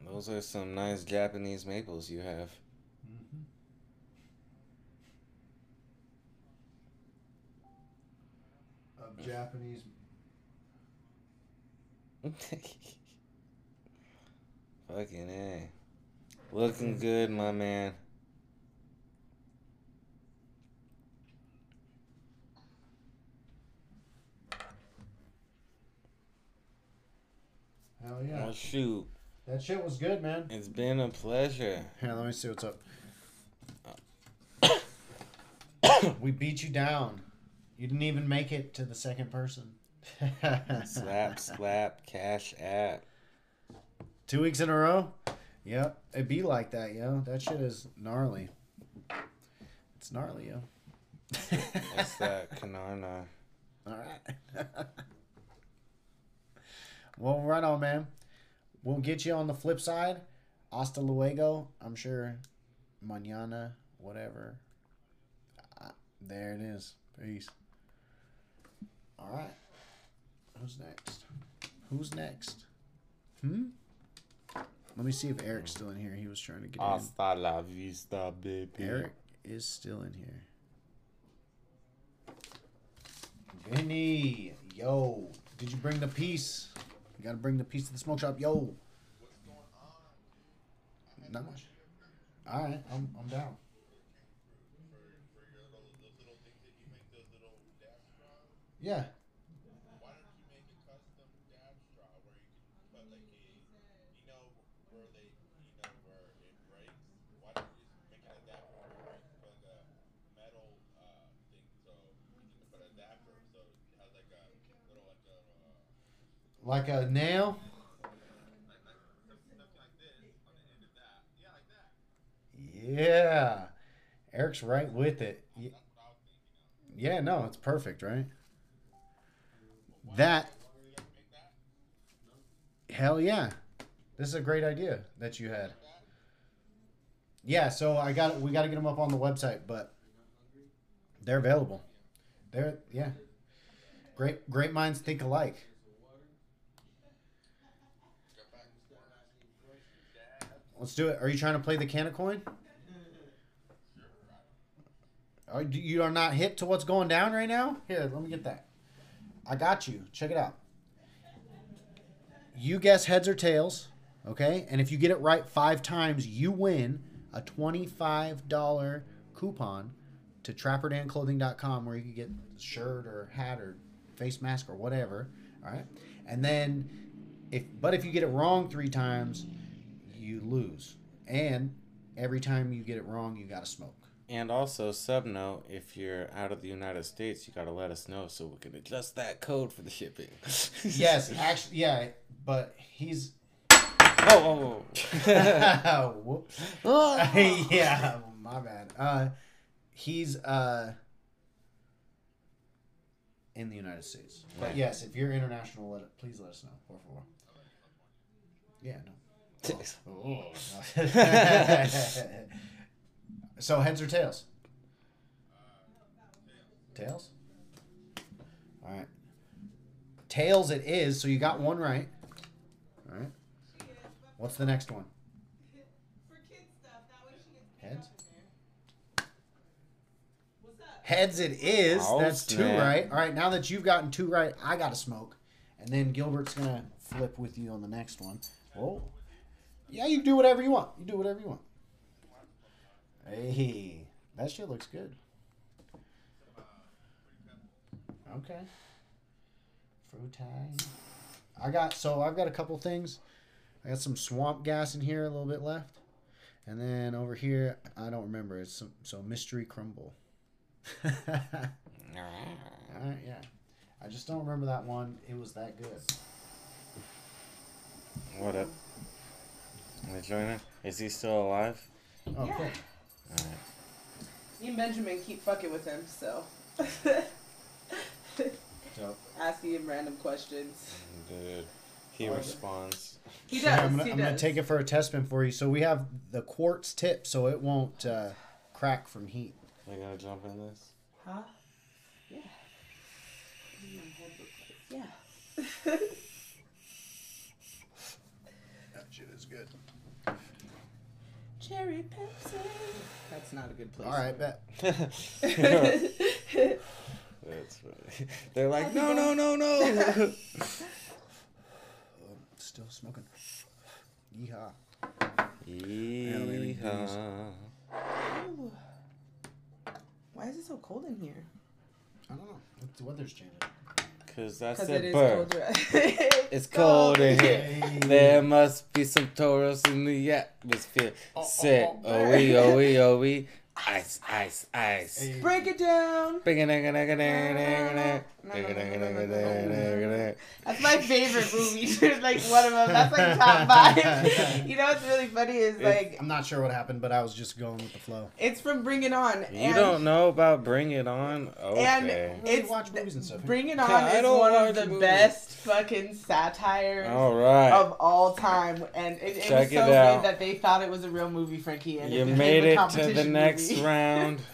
S1: Those are some nice Japanese maples you have.
S2: Mm-hmm. Of Japanese.
S1: Fucking A. Looking good, my man.
S2: Hell yeah,
S1: Oh, shoot.
S2: that shit was good, man.
S1: It's been a pleasure.
S2: Here, let me see what's up. we beat you down. You didn't even make it to the second person.
S1: Slap, slap, cash app.
S2: Two weeks in a row? Yep. It be like that, yo. That shit is gnarly. It's gnarly, yo.
S1: What's that? Kanana.
S2: All right. well, right on, man. We'll get you on the flip side. Hasta luego. I'm sure. Mañana, whatever. Uh, there it is. Peace. All right. Who's next? Who's next? Hmm? Let me see if Eric's still in here. He was trying to get in.
S1: Hasta la vista, baby.
S2: Eric is still in here. Vinny, yo, did you bring the piece? Gotta bring the piece to the smoke shop, yo.
S4: What's going on?
S2: Not much. All right, I'm I'm down.
S4: For, for your little, those little things that you make, those little dab straws,
S2: Yeah,
S4: why don't you make a custom dab straw where you can put like a, you know, where they, you know, where it breaks? Why don't you just make an adapter where it breaks? Put like a metal uh, thing so you can put an adapter so it has like a little, like a, uh,
S2: like a nail.
S4: Yeah,
S2: Eric's right with it. Yeah, no, it's perfect, right? That? hell yeah, this is a great idea that you had. Yeah, so I got we got to get them up on the website, but they're available. They're yeah. Great great minds think alike. Let's do it. Are you trying to play the Kanna Koin? Are you are not hip to what's going down right now? Here, let me get that. I got you. Check it out. You guess heads or tails, okay? And if you get it right five times, you win a $25 coupon to trapperdanclothing.com where you can get shirt or hat or face mask or whatever, all right? And then if but if you get it wrong 3 times, you lose. And every time you get it wrong, you got to smoke.
S1: And also, sub note, if you're out of the United States, you gotta let us know so we can adjust that code for the shipping.
S2: Yes, actually yeah, but he's
S1: Oh, oh,
S2: Whoops.
S1: oh.
S2: yeah, my bad. Uh, he's uh, in the United States. But yes, if you're international, let it, please let us know. Por favor. Yeah, no. so heads or tails? Tails. All right. Tails it is. So you got one right. All right. What's the next one?
S5: For kid stuff, that way she gets paid
S2: Heads?
S5: off in there. What's up?
S2: Heads it is.
S1: Oh,
S2: That's two right. All right, now that you've gotten two right, I got to smoke. And then Gilbert's going to flip with you on the next one. Whoa. Yeah, you do whatever you want. You do whatever you want. Hey, that shit looks good. Okay. Fruitang. I got so I've got a couple things. I got some swamp gas in here, a little bit left, and then over here I don't remember. It's some so mystery crumble. All right, yeah. I just don't remember that one. It was that good.
S1: What up? Am I joining? Is he still alive?
S2: Oh,
S5: Yeah.
S2: cool.
S1: Alright.
S5: Me and Benjamin keep fucking with him, so.
S2: Dope.
S5: Asking him random questions.
S1: Dude. He
S2: Oh,
S1: responds.
S5: He
S2: Here,
S5: does.
S2: I'm gonna,
S5: he
S2: I'm
S5: does.
S2: gonna take it for a test spin for you. So we have the quartz tip, so it won't uh, crack from heat.
S1: You gonna jump in this?
S5: Huh? Yeah. Yeah.
S2: That shit is good.
S5: Cherry Pepsi. That's not a good place.
S2: All right, bet.
S1: That's funny. They're like, no, no, no, no.
S2: Oh, still smoking. Yeehaw.
S1: Yeehaw.
S5: Ooh. Why is it so cold in here?
S2: I don't know. The weather's changing.
S1: Cause that's
S5: Because
S1: the
S5: it is
S1: bird.
S5: colder.
S1: It's cold in here. There must be some Taurus in the atmosphere. Oh, oh, Say,
S2: oh,
S1: oh wee, oh wee, oh wee. Ice, ice, ice.
S2: Hey.
S5: Break it down.
S1: That's
S5: That's my favorite movie. There's like one of them. That's like top five. you know what's really funny is like
S2: I'm not sure what happened, but I was just going with the flow.
S5: it's from Bring It On.
S1: You don't know about Bring It On?
S5: And
S1: Okay.
S2: Really
S5: it's
S2: watch movies and stuff.
S5: Bring It On
S1: I
S5: is
S1: don't
S5: one of the
S1: movies.
S5: best fucking satires
S1: All right.
S5: of all time, and it, it was so
S1: it
S5: good that they thought it was a real movie, Frankie. And
S1: You
S5: it
S1: made it to the
S5: competition
S1: next round.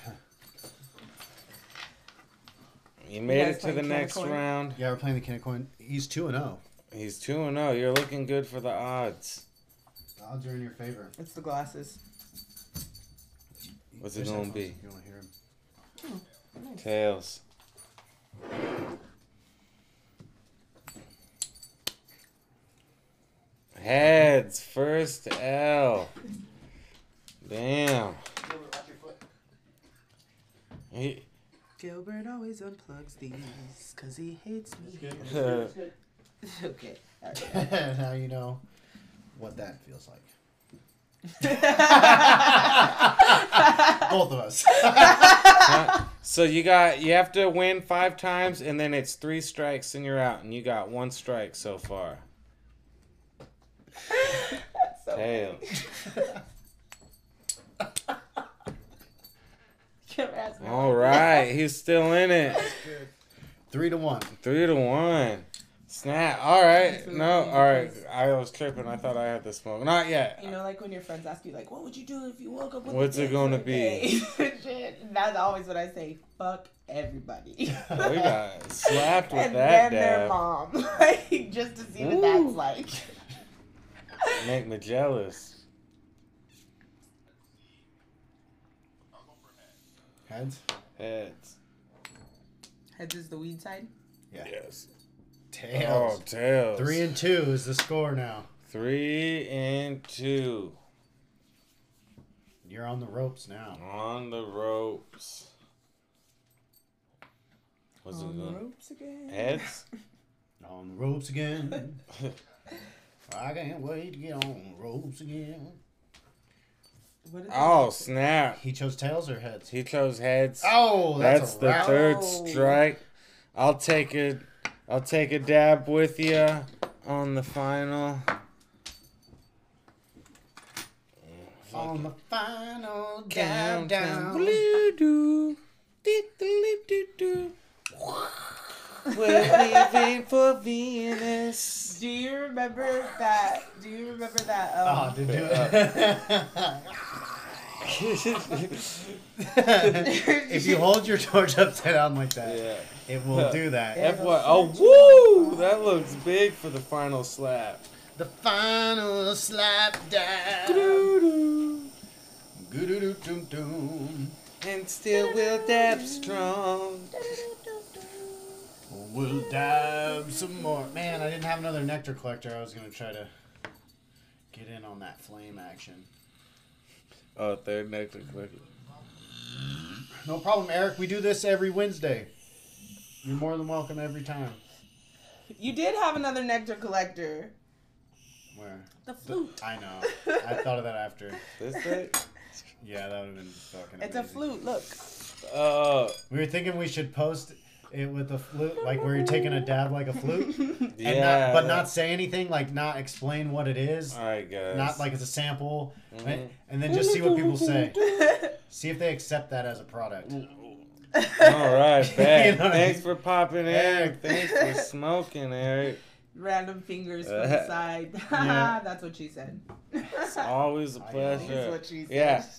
S1: You made
S5: guys
S1: it to the
S5: playing can of
S1: next
S5: corn?
S1: round.
S2: Yeah, we're playing the Kanna Koin. He's two and zero.
S1: He's 2 and 0. You're looking good for the odds.
S2: The odds are in your favor.
S5: It's the glasses.
S1: What's it gonna be?
S2: You want to hear him?
S1: Oh, Tails. Heads. First L. Damn. He,
S5: Gilbert always unplugs these because he hates me. okay.
S2: now you know what that feels like. Both of us.
S1: so you got you have to win five times and then it's three strikes and you're out and you got one strike so far.
S5: So-
S1: Tails.
S5: Can't.
S1: All right, he's still in it.
S2: Three to one.
S1: Three to one. Snap. All right. No. All right. I was tripping. I thought I had the smoke. Not yet.
S5: You know, like when your friends ask you, like, "What would you do if you woke up with?"
S1: What's
S5: a
S1: it gonna be?
S5: That's always what I say. Fuck everybody.
S1: We got slapped with
S5: and
S1: that
S5: then their mom, like, just to see what
S1: Ooh.
S5: that's like.
S1: Make me jealous.
S2: Heads.
S1: Heads.
S5: Heads is the weed side.
S2: Yeah.
S1: Yes.
S2: Tails.
S1: Oh, tails.
S2: Three and two is the score now.
S1: Three and two.
S2: You're on the ropes now.
S1: On the ropes. What's it
S5: On the
S1: going?
S5: ropes again.
S1: Heads.
S2: On the ropes again. I can't wait to get on the ropes again.
S5: What is
S1: oh snap!
S2: He chose tails or heads?
S1: He chose heads.
S2: Oh, that's,
S1: That's
S2: a
S1: the
S2: wrap.
S1: third strike. I'll take a, I'll take a dab with you on the final.
S2: On the final
S1: Countdown.
S2: countdown.
S1: We're leaving for Venus.
S5: Do you remember that? Do you remember that?
S2: Oh,
S5: Um,
S2: to do it. if you hold your torch upside down like that,
S1: yeah.
S2: it will do that.
S1: F what? Oh, woo! That looks big for the final slap.
S2: The final slap down.
S1: Doo-doo.
S2: Goo-doo-doo-doo-doo.
S1: And still we'll dab strong.
S2: We'll dab some more. Man, I didn't have another nectar collector. I was gonna try to get in on that flame action.
S1: Oh, third nectar collector.
S2: No problem, Eric. We do this every Wednesday. You're more than welcome every time.
S5: You did have another nectar collector.
S2: Where?
S5: The flute.
S2: I know. I thought of that after.
S1: This thing?
S2: Yeah, that would have been fucking.
S5: It's a flute. Look.
S1: Oh,
S2: We were thinking we should post it with a flute, like where you're taking a dab like a flute, and not, but not say anything, like not explain what it is,
S1: All right, guys.
S2: not like it's a sample,
S1: Mhm.
S2: and, and then just see what people say. See if they accept that as a product.
S1: All right, bet.
S2: You know what I
S1: Thanks
S2: mean?
S1: for popping in. Thanks for smoking, Eric.
S5: Random fingers from
S1: Uh,
S5: the side.
S2: yeah.
S5: That's what she said.
S1: It's always a
S2: I know.
S5: That's
S1: pleasure.
S5: what she said.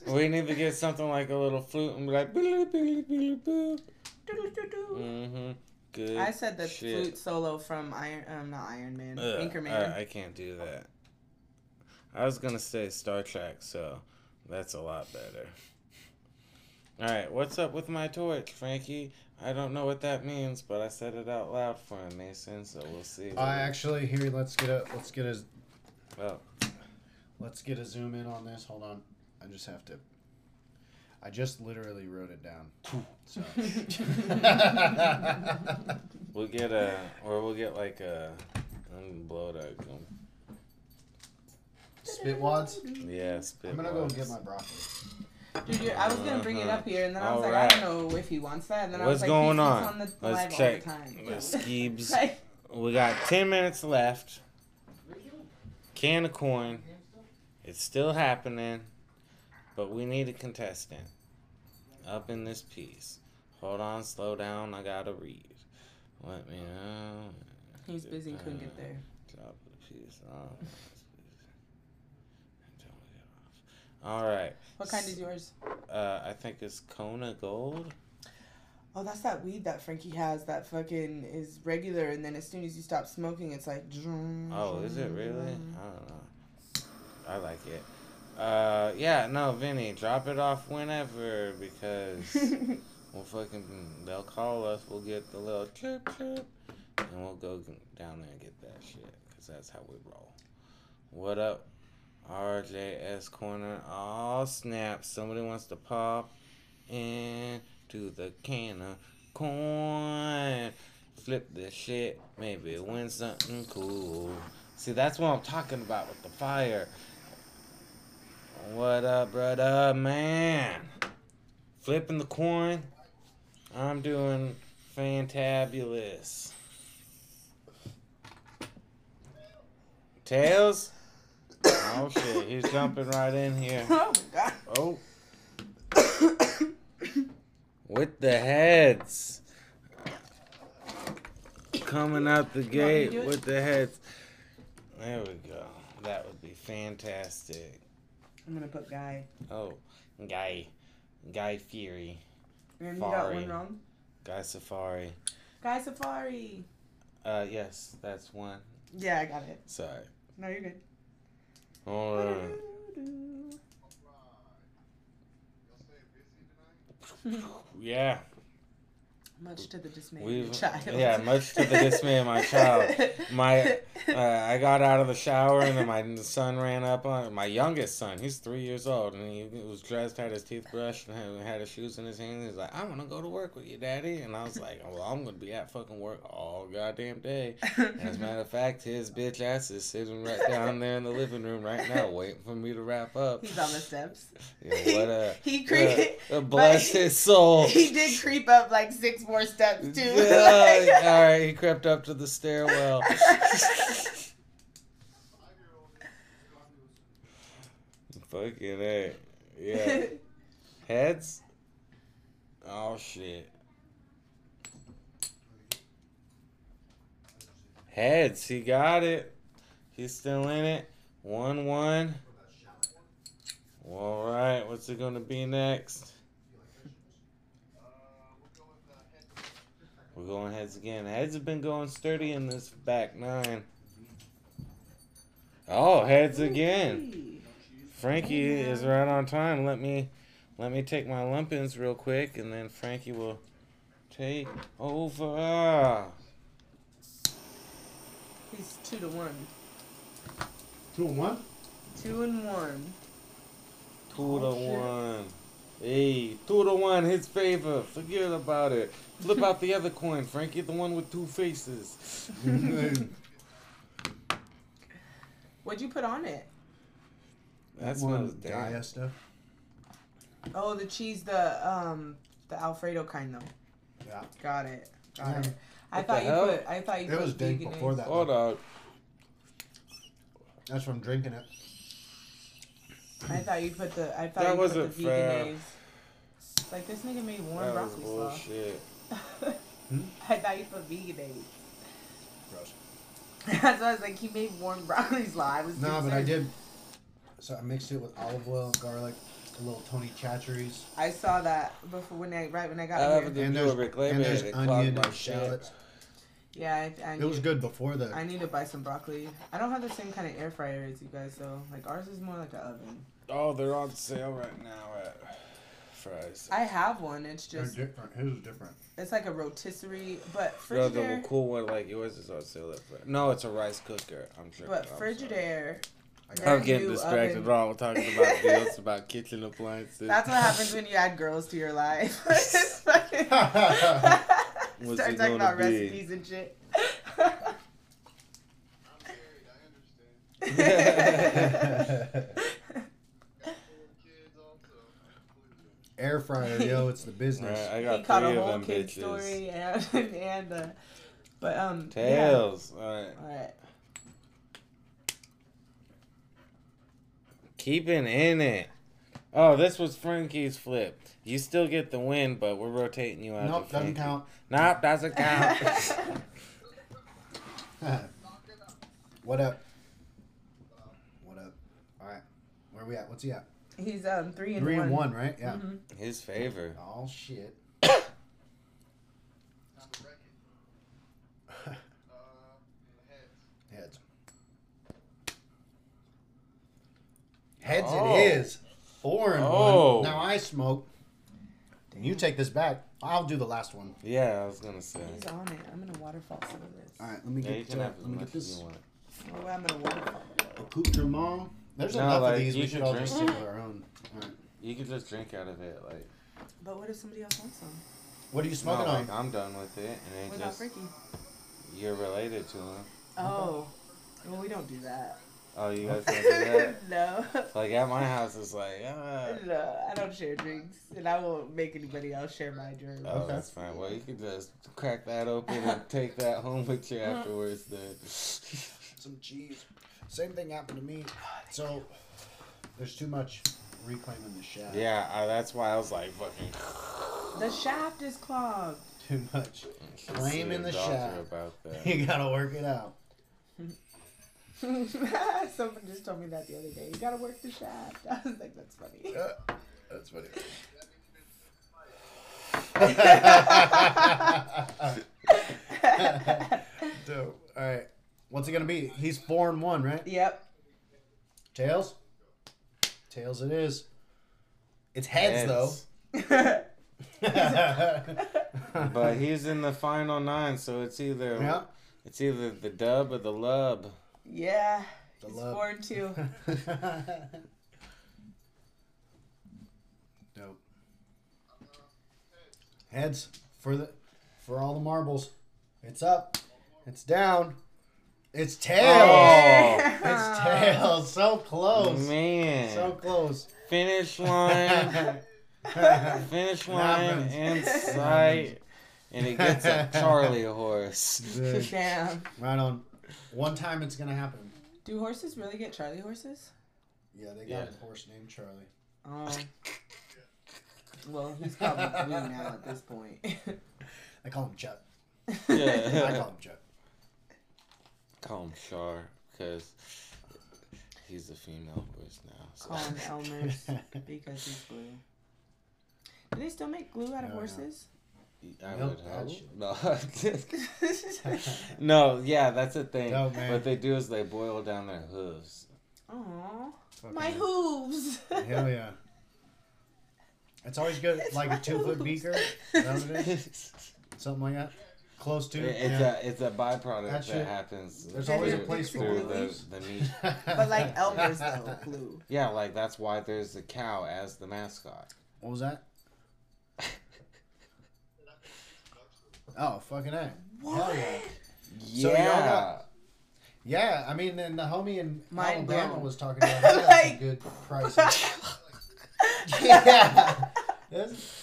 S1: Yeah, we need to get something like a little flute and be like, "Billy, billy, billy, boo." Mm-hmm. Good.
S5: I said the
S1: shit.
S5: flute solo from Iron, um, not Iron Man,
S1: Ugh,
S5: Anchorman.
S1: I, I can't do that. I was gonna say Star Trek, so that's a lot better. All right, what's up with my torch, Frankie? I don't know what that means, but I said it out loud for him, Mason. So we'll see.
S2: I actually here. Let's get a let's get a
S1: Oh,
S2: let's get a zoom in on this. Hold on, I just have to. I just literally wrote it down. So.
S1: we'll get a, or we'll get like a, I'm blow it out. Go-
S2: Spit wads.
S1: Yeah, spit.
S2: I'm gonna go
S1: wads.
S2: get my broccoli.
S5: Dude, I was gonna bring it up here, and then I was like,
S1: Alright.
S5: I don't know if he wants that. And then I
S1: What's
S5: was like,
S1: going on?
S5: on the
S1: Let's
S5: live
S1: check.
S5: all the time.
S1: Skeebs.
S5: Like,
S1: We got 10 minutes left. Kanna Koin. It's still happening. But we need a contestant. Up in this piece. Hold on, slow down. I gotta read. Let me know.
S5: he's busy, couldn't get there.
S1: Drop the piece off. Alright.
S5: What kind is yours?
S1: Uh, I think it's Kona Gold.
S5: Oh, that's that weed that Frankie has that fucking is regular, and then as soon as you stop smoking, it's like.
S1: Oh, is it really? I don't know. I like it. Uh, yeah, no, Vinny, drop it off whenever because we'll fucking they'll call us. We'll get the little chirp chirp, and we'll go down there and get that shit because that's how we roll. What up, RJS Corner? Oh snap! Somebody wants to pop into the can of coin. Flip this shit, maybe win something cool. See, that's what I'm talking about with the fire. What up, brother? Man. Flipping the coin. I'm doing fantabulous. Tails? Oh shit, he's jumping right in here.
S5: Oh god.
S1: Oh. With the heads. Coming out the gate with the heads. There we go. That would be fantastic.
S5: I'm gonna put Guy.
S1: Oh, Guy. Guy Fieri.
S5: And you got one wrong.
S1: Guy Safari.
S5: Guy Safari.
S1: Uh, yes, that's one.
S5: Yeah, I got it.
S1: Sorry.
S5: No, you're good.
S1: Hold on. Yeah.
S5: Much to the dismay of
S1: We've,
S5: your child.
S1: yeah, much to the dismay of my child. My, uh, I got out of the shower and then my son ran up on my youngest son. He's three years old and he was dressed, had his teeth brushed, and had, had his shoes in his hand. He's like, "I want to go to work with you, daddy." And I was like, "Well, I'm gonna be at fucking work all goddamn day." And as a matter of fact, his bitch ass is sitting right down there in the living room right now, waiting for me to wrap up.
S5: He's on the steps.
S1: Yeah, what a,
S5: He cre-
S1: uh, uh, bless his soul.
S5: He did creep up like six more steps too.
S1: Yeah, all right, he crept up to the stairwell. Fucking A. Yeah. Heads? Oh, shit. Heads, he got it. He's still in it. 1 1. All right, what's it going to be next? We're going heads again. Heads have been going sturdy in this back nine. Oh, heads again. Frankie is right on time. Let me let me take my lumpins real quick and then Frankie will take over.
S5: He's two to one.
S2: Two and one.
S5: Two and one.
S1: Two to one. Hey, two to one, his favor. Forget about it. Flip out the other coin, Frankie, the one with two faces.
S5: What'd you put on it?
S1: That
S2: One
S1: smells damn.
S2: Gaia stuff.
S5: Oh, the cheese, the um, the Alfredo kind though.
S2: Yeah.
S5: Got it. Got
S2: Yeah.
S5: it. I
S1: What
S5: thought you
S1: hell?
S5: put. I thought you
S2: It
S5: put
S2: was dank before
S5: eggs.
S2: that.
S1: Hold on.
S2: That's from drinking it.
S5: I thought you put the. I thought
S1: That
S5: you put the
S1: wasn't
S5: vegan
S1: fair.
S5: eggs. Like this nigga made warm
S1: That was
S5: broccoli slaw.
S1: bullshit.
S5: I thought you put vegan eggs.
S2: Gross.
S5: That's why I was like, he made warm broccoli slaw. I was
S2: No, but I did. So I mixed it with olive oil, garlic, a little Tony Chachere's,
S5: I saw that before when I right when I got
S1: I
S5: here.
S1: haven't
S2: and
S1: do
S2: there's, and there's
S1: it
S2: onion and shallots.
S5: Yeah, I, I
S2: It was
S5: need-
S2: good before the.
S5: I need to buy some broccoli. I don't have the same kind of air fryer as you guys though. Like ours is more like an oven.
S1: Oh, they're on sale right now at Fry's.
S5: I have one. It's
S2: They're
S5: just
S2: different. His is different.
S5: it's like a rotisserie, but
S1: No, the
S5: Frigidaire.
S1: cool one like yours is on sale at No, it's a rice cooker. I'm sure.
S5: But Frigidaire.
S2: I
S5: their
S1: I'm getting
S5: new
S1: distracted
S5: oven-
S1: while we're talking about deals about kitchen appliances.
S5: That's what happens when you add girls to your life. It's fucking-
S1: What's
S5: Start
S1: it
S5: talking about
S1: gonna be?
S5: recipes and shit.
S4: I'm married, I understand. Got four kids also. including.
S2: Air fryer, yo, it's the business.
S1: Right, I
S5: he
S1: got
S5: caught a whole kid
S1: bitches.
S5: story and and uh, but um yeah.
S1: Tails. All right.
S5: All right.
S1: Keeping in it. Oh, this was Frankie's flip. You still get the win, but we're rotating you out.
S2: Nope,
S1: to
S2: doesn't count.
S1: Nope, doesn't count.
S2: what up? What up? All right, where we at? What's he at?
S5: He's um three and
S2: Three
S5: one.
S2: and one, right? Yeah.
S5: Mhm.
S1: His favor.
S2: Oh shit.
S4: Time to wreck it. Uh, heads.
S2: Heads. Heads
S1: Oh.
S2: it is. Four and
S1: Oh.
S2: one. Now I smoke. And you take this back. I'll do the last one.
S1: Yeah, I was gonna say.
S5: He's on it. I'm gonna waterfall some of this.
S2: All right, let me
S1: Yeah,
S2: get.
S1: can
S2: Uh, let me get this
S1: you.
S5: Oh, I'm gonna waterfall.
S2: accoutrement. There's
S1: No,
S2: enough
S1: like,
S2: of these.
S1: you
S2: We should
S1: should
S2: all
S1: drink
S2: just stick with our own. All right.
S1: You could just drink out of it, like.
S5: But what if somebody else wants some?
S2: What are you
S1: No,
S2: smoking
S1: like
S2: on?
S1: I'm done with it, and it
S5: What about
S1: just
S5: Freaky?
S1: you're related to him.
S5: Oh. Well, we don't do that.
S1: Oh, you guys don't do that.
S5: no.
S1: Like at my house, it's like, ah.
S5: No, I don't share drinks, and I won't make anybody else share my drink.
S1: Oh,
S2: Okay.
S1: that's fine. Well, you can just crack that open and take that home with you afterwards. Then.
S2: Some cheese. Same thing happened to me. So there's too much reclaiming the shaft.
S1: Yeah, I, that's why I was like, fucking.
S5: The shaft is clogged.
S2: Too much.
S1: should
S2: Blame
S1: see
S2: in the shaft.
S1: About that.
S2: You gotta work it out.
S5: Someone just told me that the other day. You gotta work the shaft. I was like, that's funny.
S2: Uh, that's funny. Dope. All right. What's it gonna be? He's four and one, right?
S5: Yep.
S2: Tails. Tails. It is. It's heads, though.
S1: But he's in the final nine, so it's either
S2: yeah.
S1: it's either the dub or the lub.
S5: yeah.
S2: The
S5: He's
S2: love.
S5: four and two.
S2: Dope. Heads for the for all the marbles. It's up. It's down. It's tails.
S1: Oh
S2: It's tails. So close.
S1: man!
S2: So close.
S1: Finish line, finish line
S2: Happens.
S1: in sight, and it gets a Charlie horse.
S2: Good.
S5: Damn.
S2: Right on. One time it's gonna happen.
S5: Do horses really get Charlie horses?
S2: Yeah, they got
S1: Yeah.
S2: a horse named Charlie.
S5: Um. Well, he's probably blue now at this point.
S2: I call him Chuck. I call him Chuck.
S1: Call him Char because he's a female horse now. So.
S5: Call him Elmer's because he's blue. Do they still make glue out of
S2: No, no.
S5: horses?
S1: I
S2: Milk
S1: would
S2: that
S1: hope. No. no, yeah, that's the thing.
S2: No.
S1: What they do is they boil down their hooves.
S5: Aw.
S2: Fucking
S5: My hooves.
S2: Hell yeah. It's always good,
S5: It's
S2: like a two foot beaker. Is that what it is? Something like that. Close to.
S1: It's
S2: yeah.
S1: a it's a byproduct
S2: That
S1: that, happens.
S2: there's
S5: always a place for
S1: the, the meat.
S5: but like Elmer's though, glue.
S1: Yeah, like that's why there's a cow as the mascot.
S2: What was that? Oh, fucking A. Hell yeah. So
S1: yeah.
S2: got- Yeah, I mean, and the homie in
S5: Mind
S2: Alabama
S5: blown.
S2: was talking about he got
S5: Like-
S2: some good prices. yeah. There's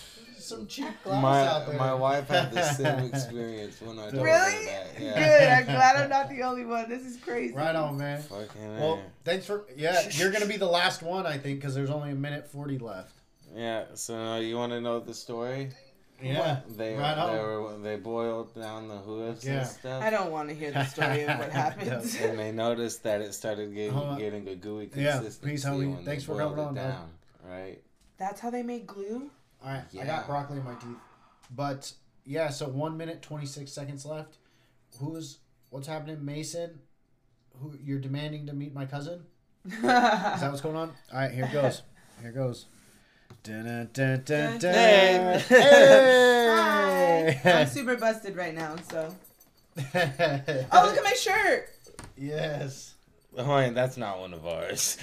S2: some cheap glass
S1: my
S2: out there.
S1: my wife had the same experience when I told
S5: Really?
S1: her that. Yeah.
S5: Good. I'm glad I'm not the only one. This is crazy.
S2: Right on, man.
S1: Fucking
S2: Well,
S1: A.
S2: thanks for yeah. You're gonna be the last one, I think, because there's only a minute forty left.
S1: Yeah. So now you want to know the story?
S2: Yeah,
S1: They
S2: right
S1: they were they boiled down the hooves
S2: Yeah.
S1: and stuff.
S5: I don't want to hear the story of what happened.
S1: and they noticed that it started getting,
S2: Hold
S1: getting a gooey
S2: Yeah,
S1: consistency
S2: peace, homie. Thanks for
S1: boiled
S2: coming
S1: it
S2: on, dog.
S1: down, right?
S5: That's how they made glue.
S2: All right, I got broccoli in my teeth, but yeah. So one minute twenty six seconds left. Who's what's happening, Mason? Who you're demanding to meet my cousin? Is that what's going on? All right, here goes. Here goes. Dun, dun, dun, dun, dun.
S1: Hey.
S5: Hi. I'm super busted right now, so. Oh, look at my shirt.
S2: yes.
S1: Oh, wait, that's not one of ours.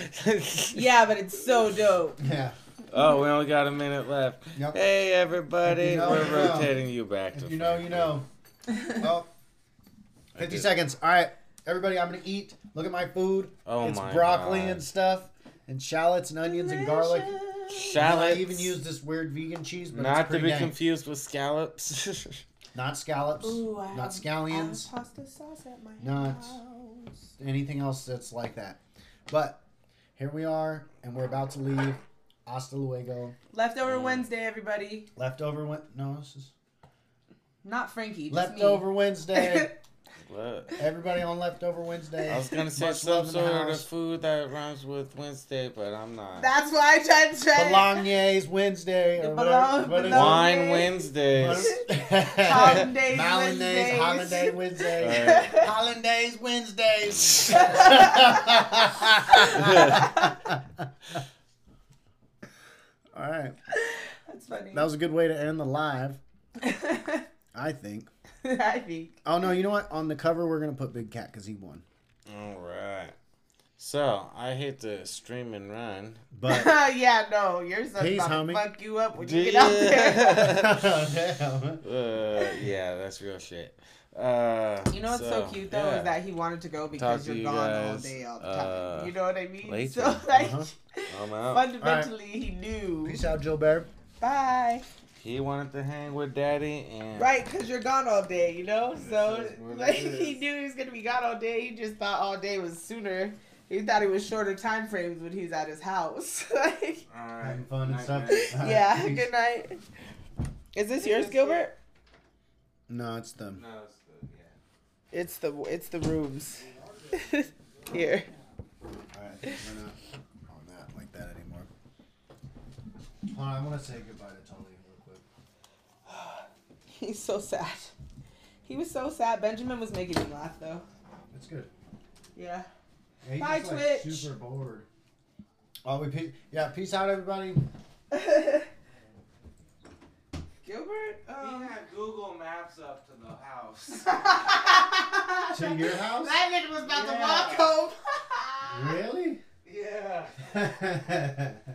S5: Yeah, but it's so dope.
S2: Yeah.
S1: Oh, we only got a minute left.
S2: Yep.
S1: Hey, everybody.
S2: You know,
S1: We're
S2: you know.
S1: rotating you back to
S2: If you know, you know. Well, 50 seconds. All right, everybody, I'm going to eat. Look at my food.
S1: Oh
S2: it's
S1: my
S2: broccoli
S1: God.
S2: and stuff, and shallots and onions and garlic. And
S1: Shallots.
S2: I even use this weird vegan cheese, but
S1: Not
S2: it's
S1: to
S2: pretty
S1: be
S2: dang.
S1: confused with scallops.
S2: Not scallops,
S5: Ooh, I
S2: not
S5: have-
S2: scallions,
S5: I have pasta sauce at my
S2: Not-
S5: house.
S2: anything else that's like that. But here we are, and we're about to leave. Hasta luego.
S5: Leftover Wednesday, everybody.
S2: Leftover went. No, this is
S5: Not Frankie. Just
S2: leftover
S5: Me.
S2: Wednesday.
S1: what?
S2: Everybody on leftover Wednesday.
S1: I was gonna say
S2: Much
S1: some
S2: love the
S1: sort of food that rhymes with Wednesday, but I'm not.
S5: That's why I tried to say to-
S2: Bolognese Wednesday or.
S5: Bologna-
S2: what is
S5: bologna.
S1: Wine Wednesdays.
S5: Hollandaise
S2: Hollandaise,
S5: Wednesdays.
S2: Hollandaise Wednesday. Hollandaise Wednesdays. All right.
S5: That's funny.
S2: That was a good way to end the live, I think.
S5: I think.
S2: Oh, no, you know what? On the cover, we're going to put Big Cat because he won.
S1: All right. So I hate to stream and run.
S2: But.
S5: yeah, no, your son's
S2: Peace,
S5: about
S2: homie.
S5: to fuck you up when
S1: Do
S5: you get out
S1: ya?
S5: there.
S2: Damn.
S1: Uh, yeah, that's real shit. Uh,
S5: You know what's so, cute though
S1: yeah.
S5: is that he wanted to go because
S1: Talk to
S5: you're
S1: you
S5: gone all day all the
S1: uh,
S5: time. you know what I mean?
S1: later.
S5: So like
S2: Uh-huh.
S1: I'm out.
S5: fundamentally he knew.
S2: Peace out, Joe Bear.
S5: Bye.
S1: He wanted to hang with Daddy, and
S5: Right, because you're gone all day, you know? So
S1: is what it
S5: like he knew he was gonna be gone all day. He just thought all day was sooner. He thought it was shorter time frames when he was at his house. like,
S1: All right.
S2: Having fun and stuff.
S1: man.
S2: All right,
S5: yeah,
S2: peace.
S5: good night. Is this yours, Gilbert?
S2: No, it's them.
S1: No, it's the, yeah.
S5: It's the it's the rooms. Here.
S2: I think we're not on that like that anymore. Hold on, I want to say goodbye to Tully real quick.
S5: He's so sad. He was so sad. Benjamin was making me laugh though.
S2: It's good.
S5: Yeah.
S2: Yeah, he's
S5: Bye,
S2: just, like,
S5: Twitch.
S2: super bored. Oh, we pe- yeah. Peace out, everybody.
S5: Gilbert? Um,
S1: had Google Maps up to the house.
S2: To your house?
S5: That nigga was about
S1: Yeah.
S5: to walk home.
S2: Really?
S1: yeah.
S2: yeah.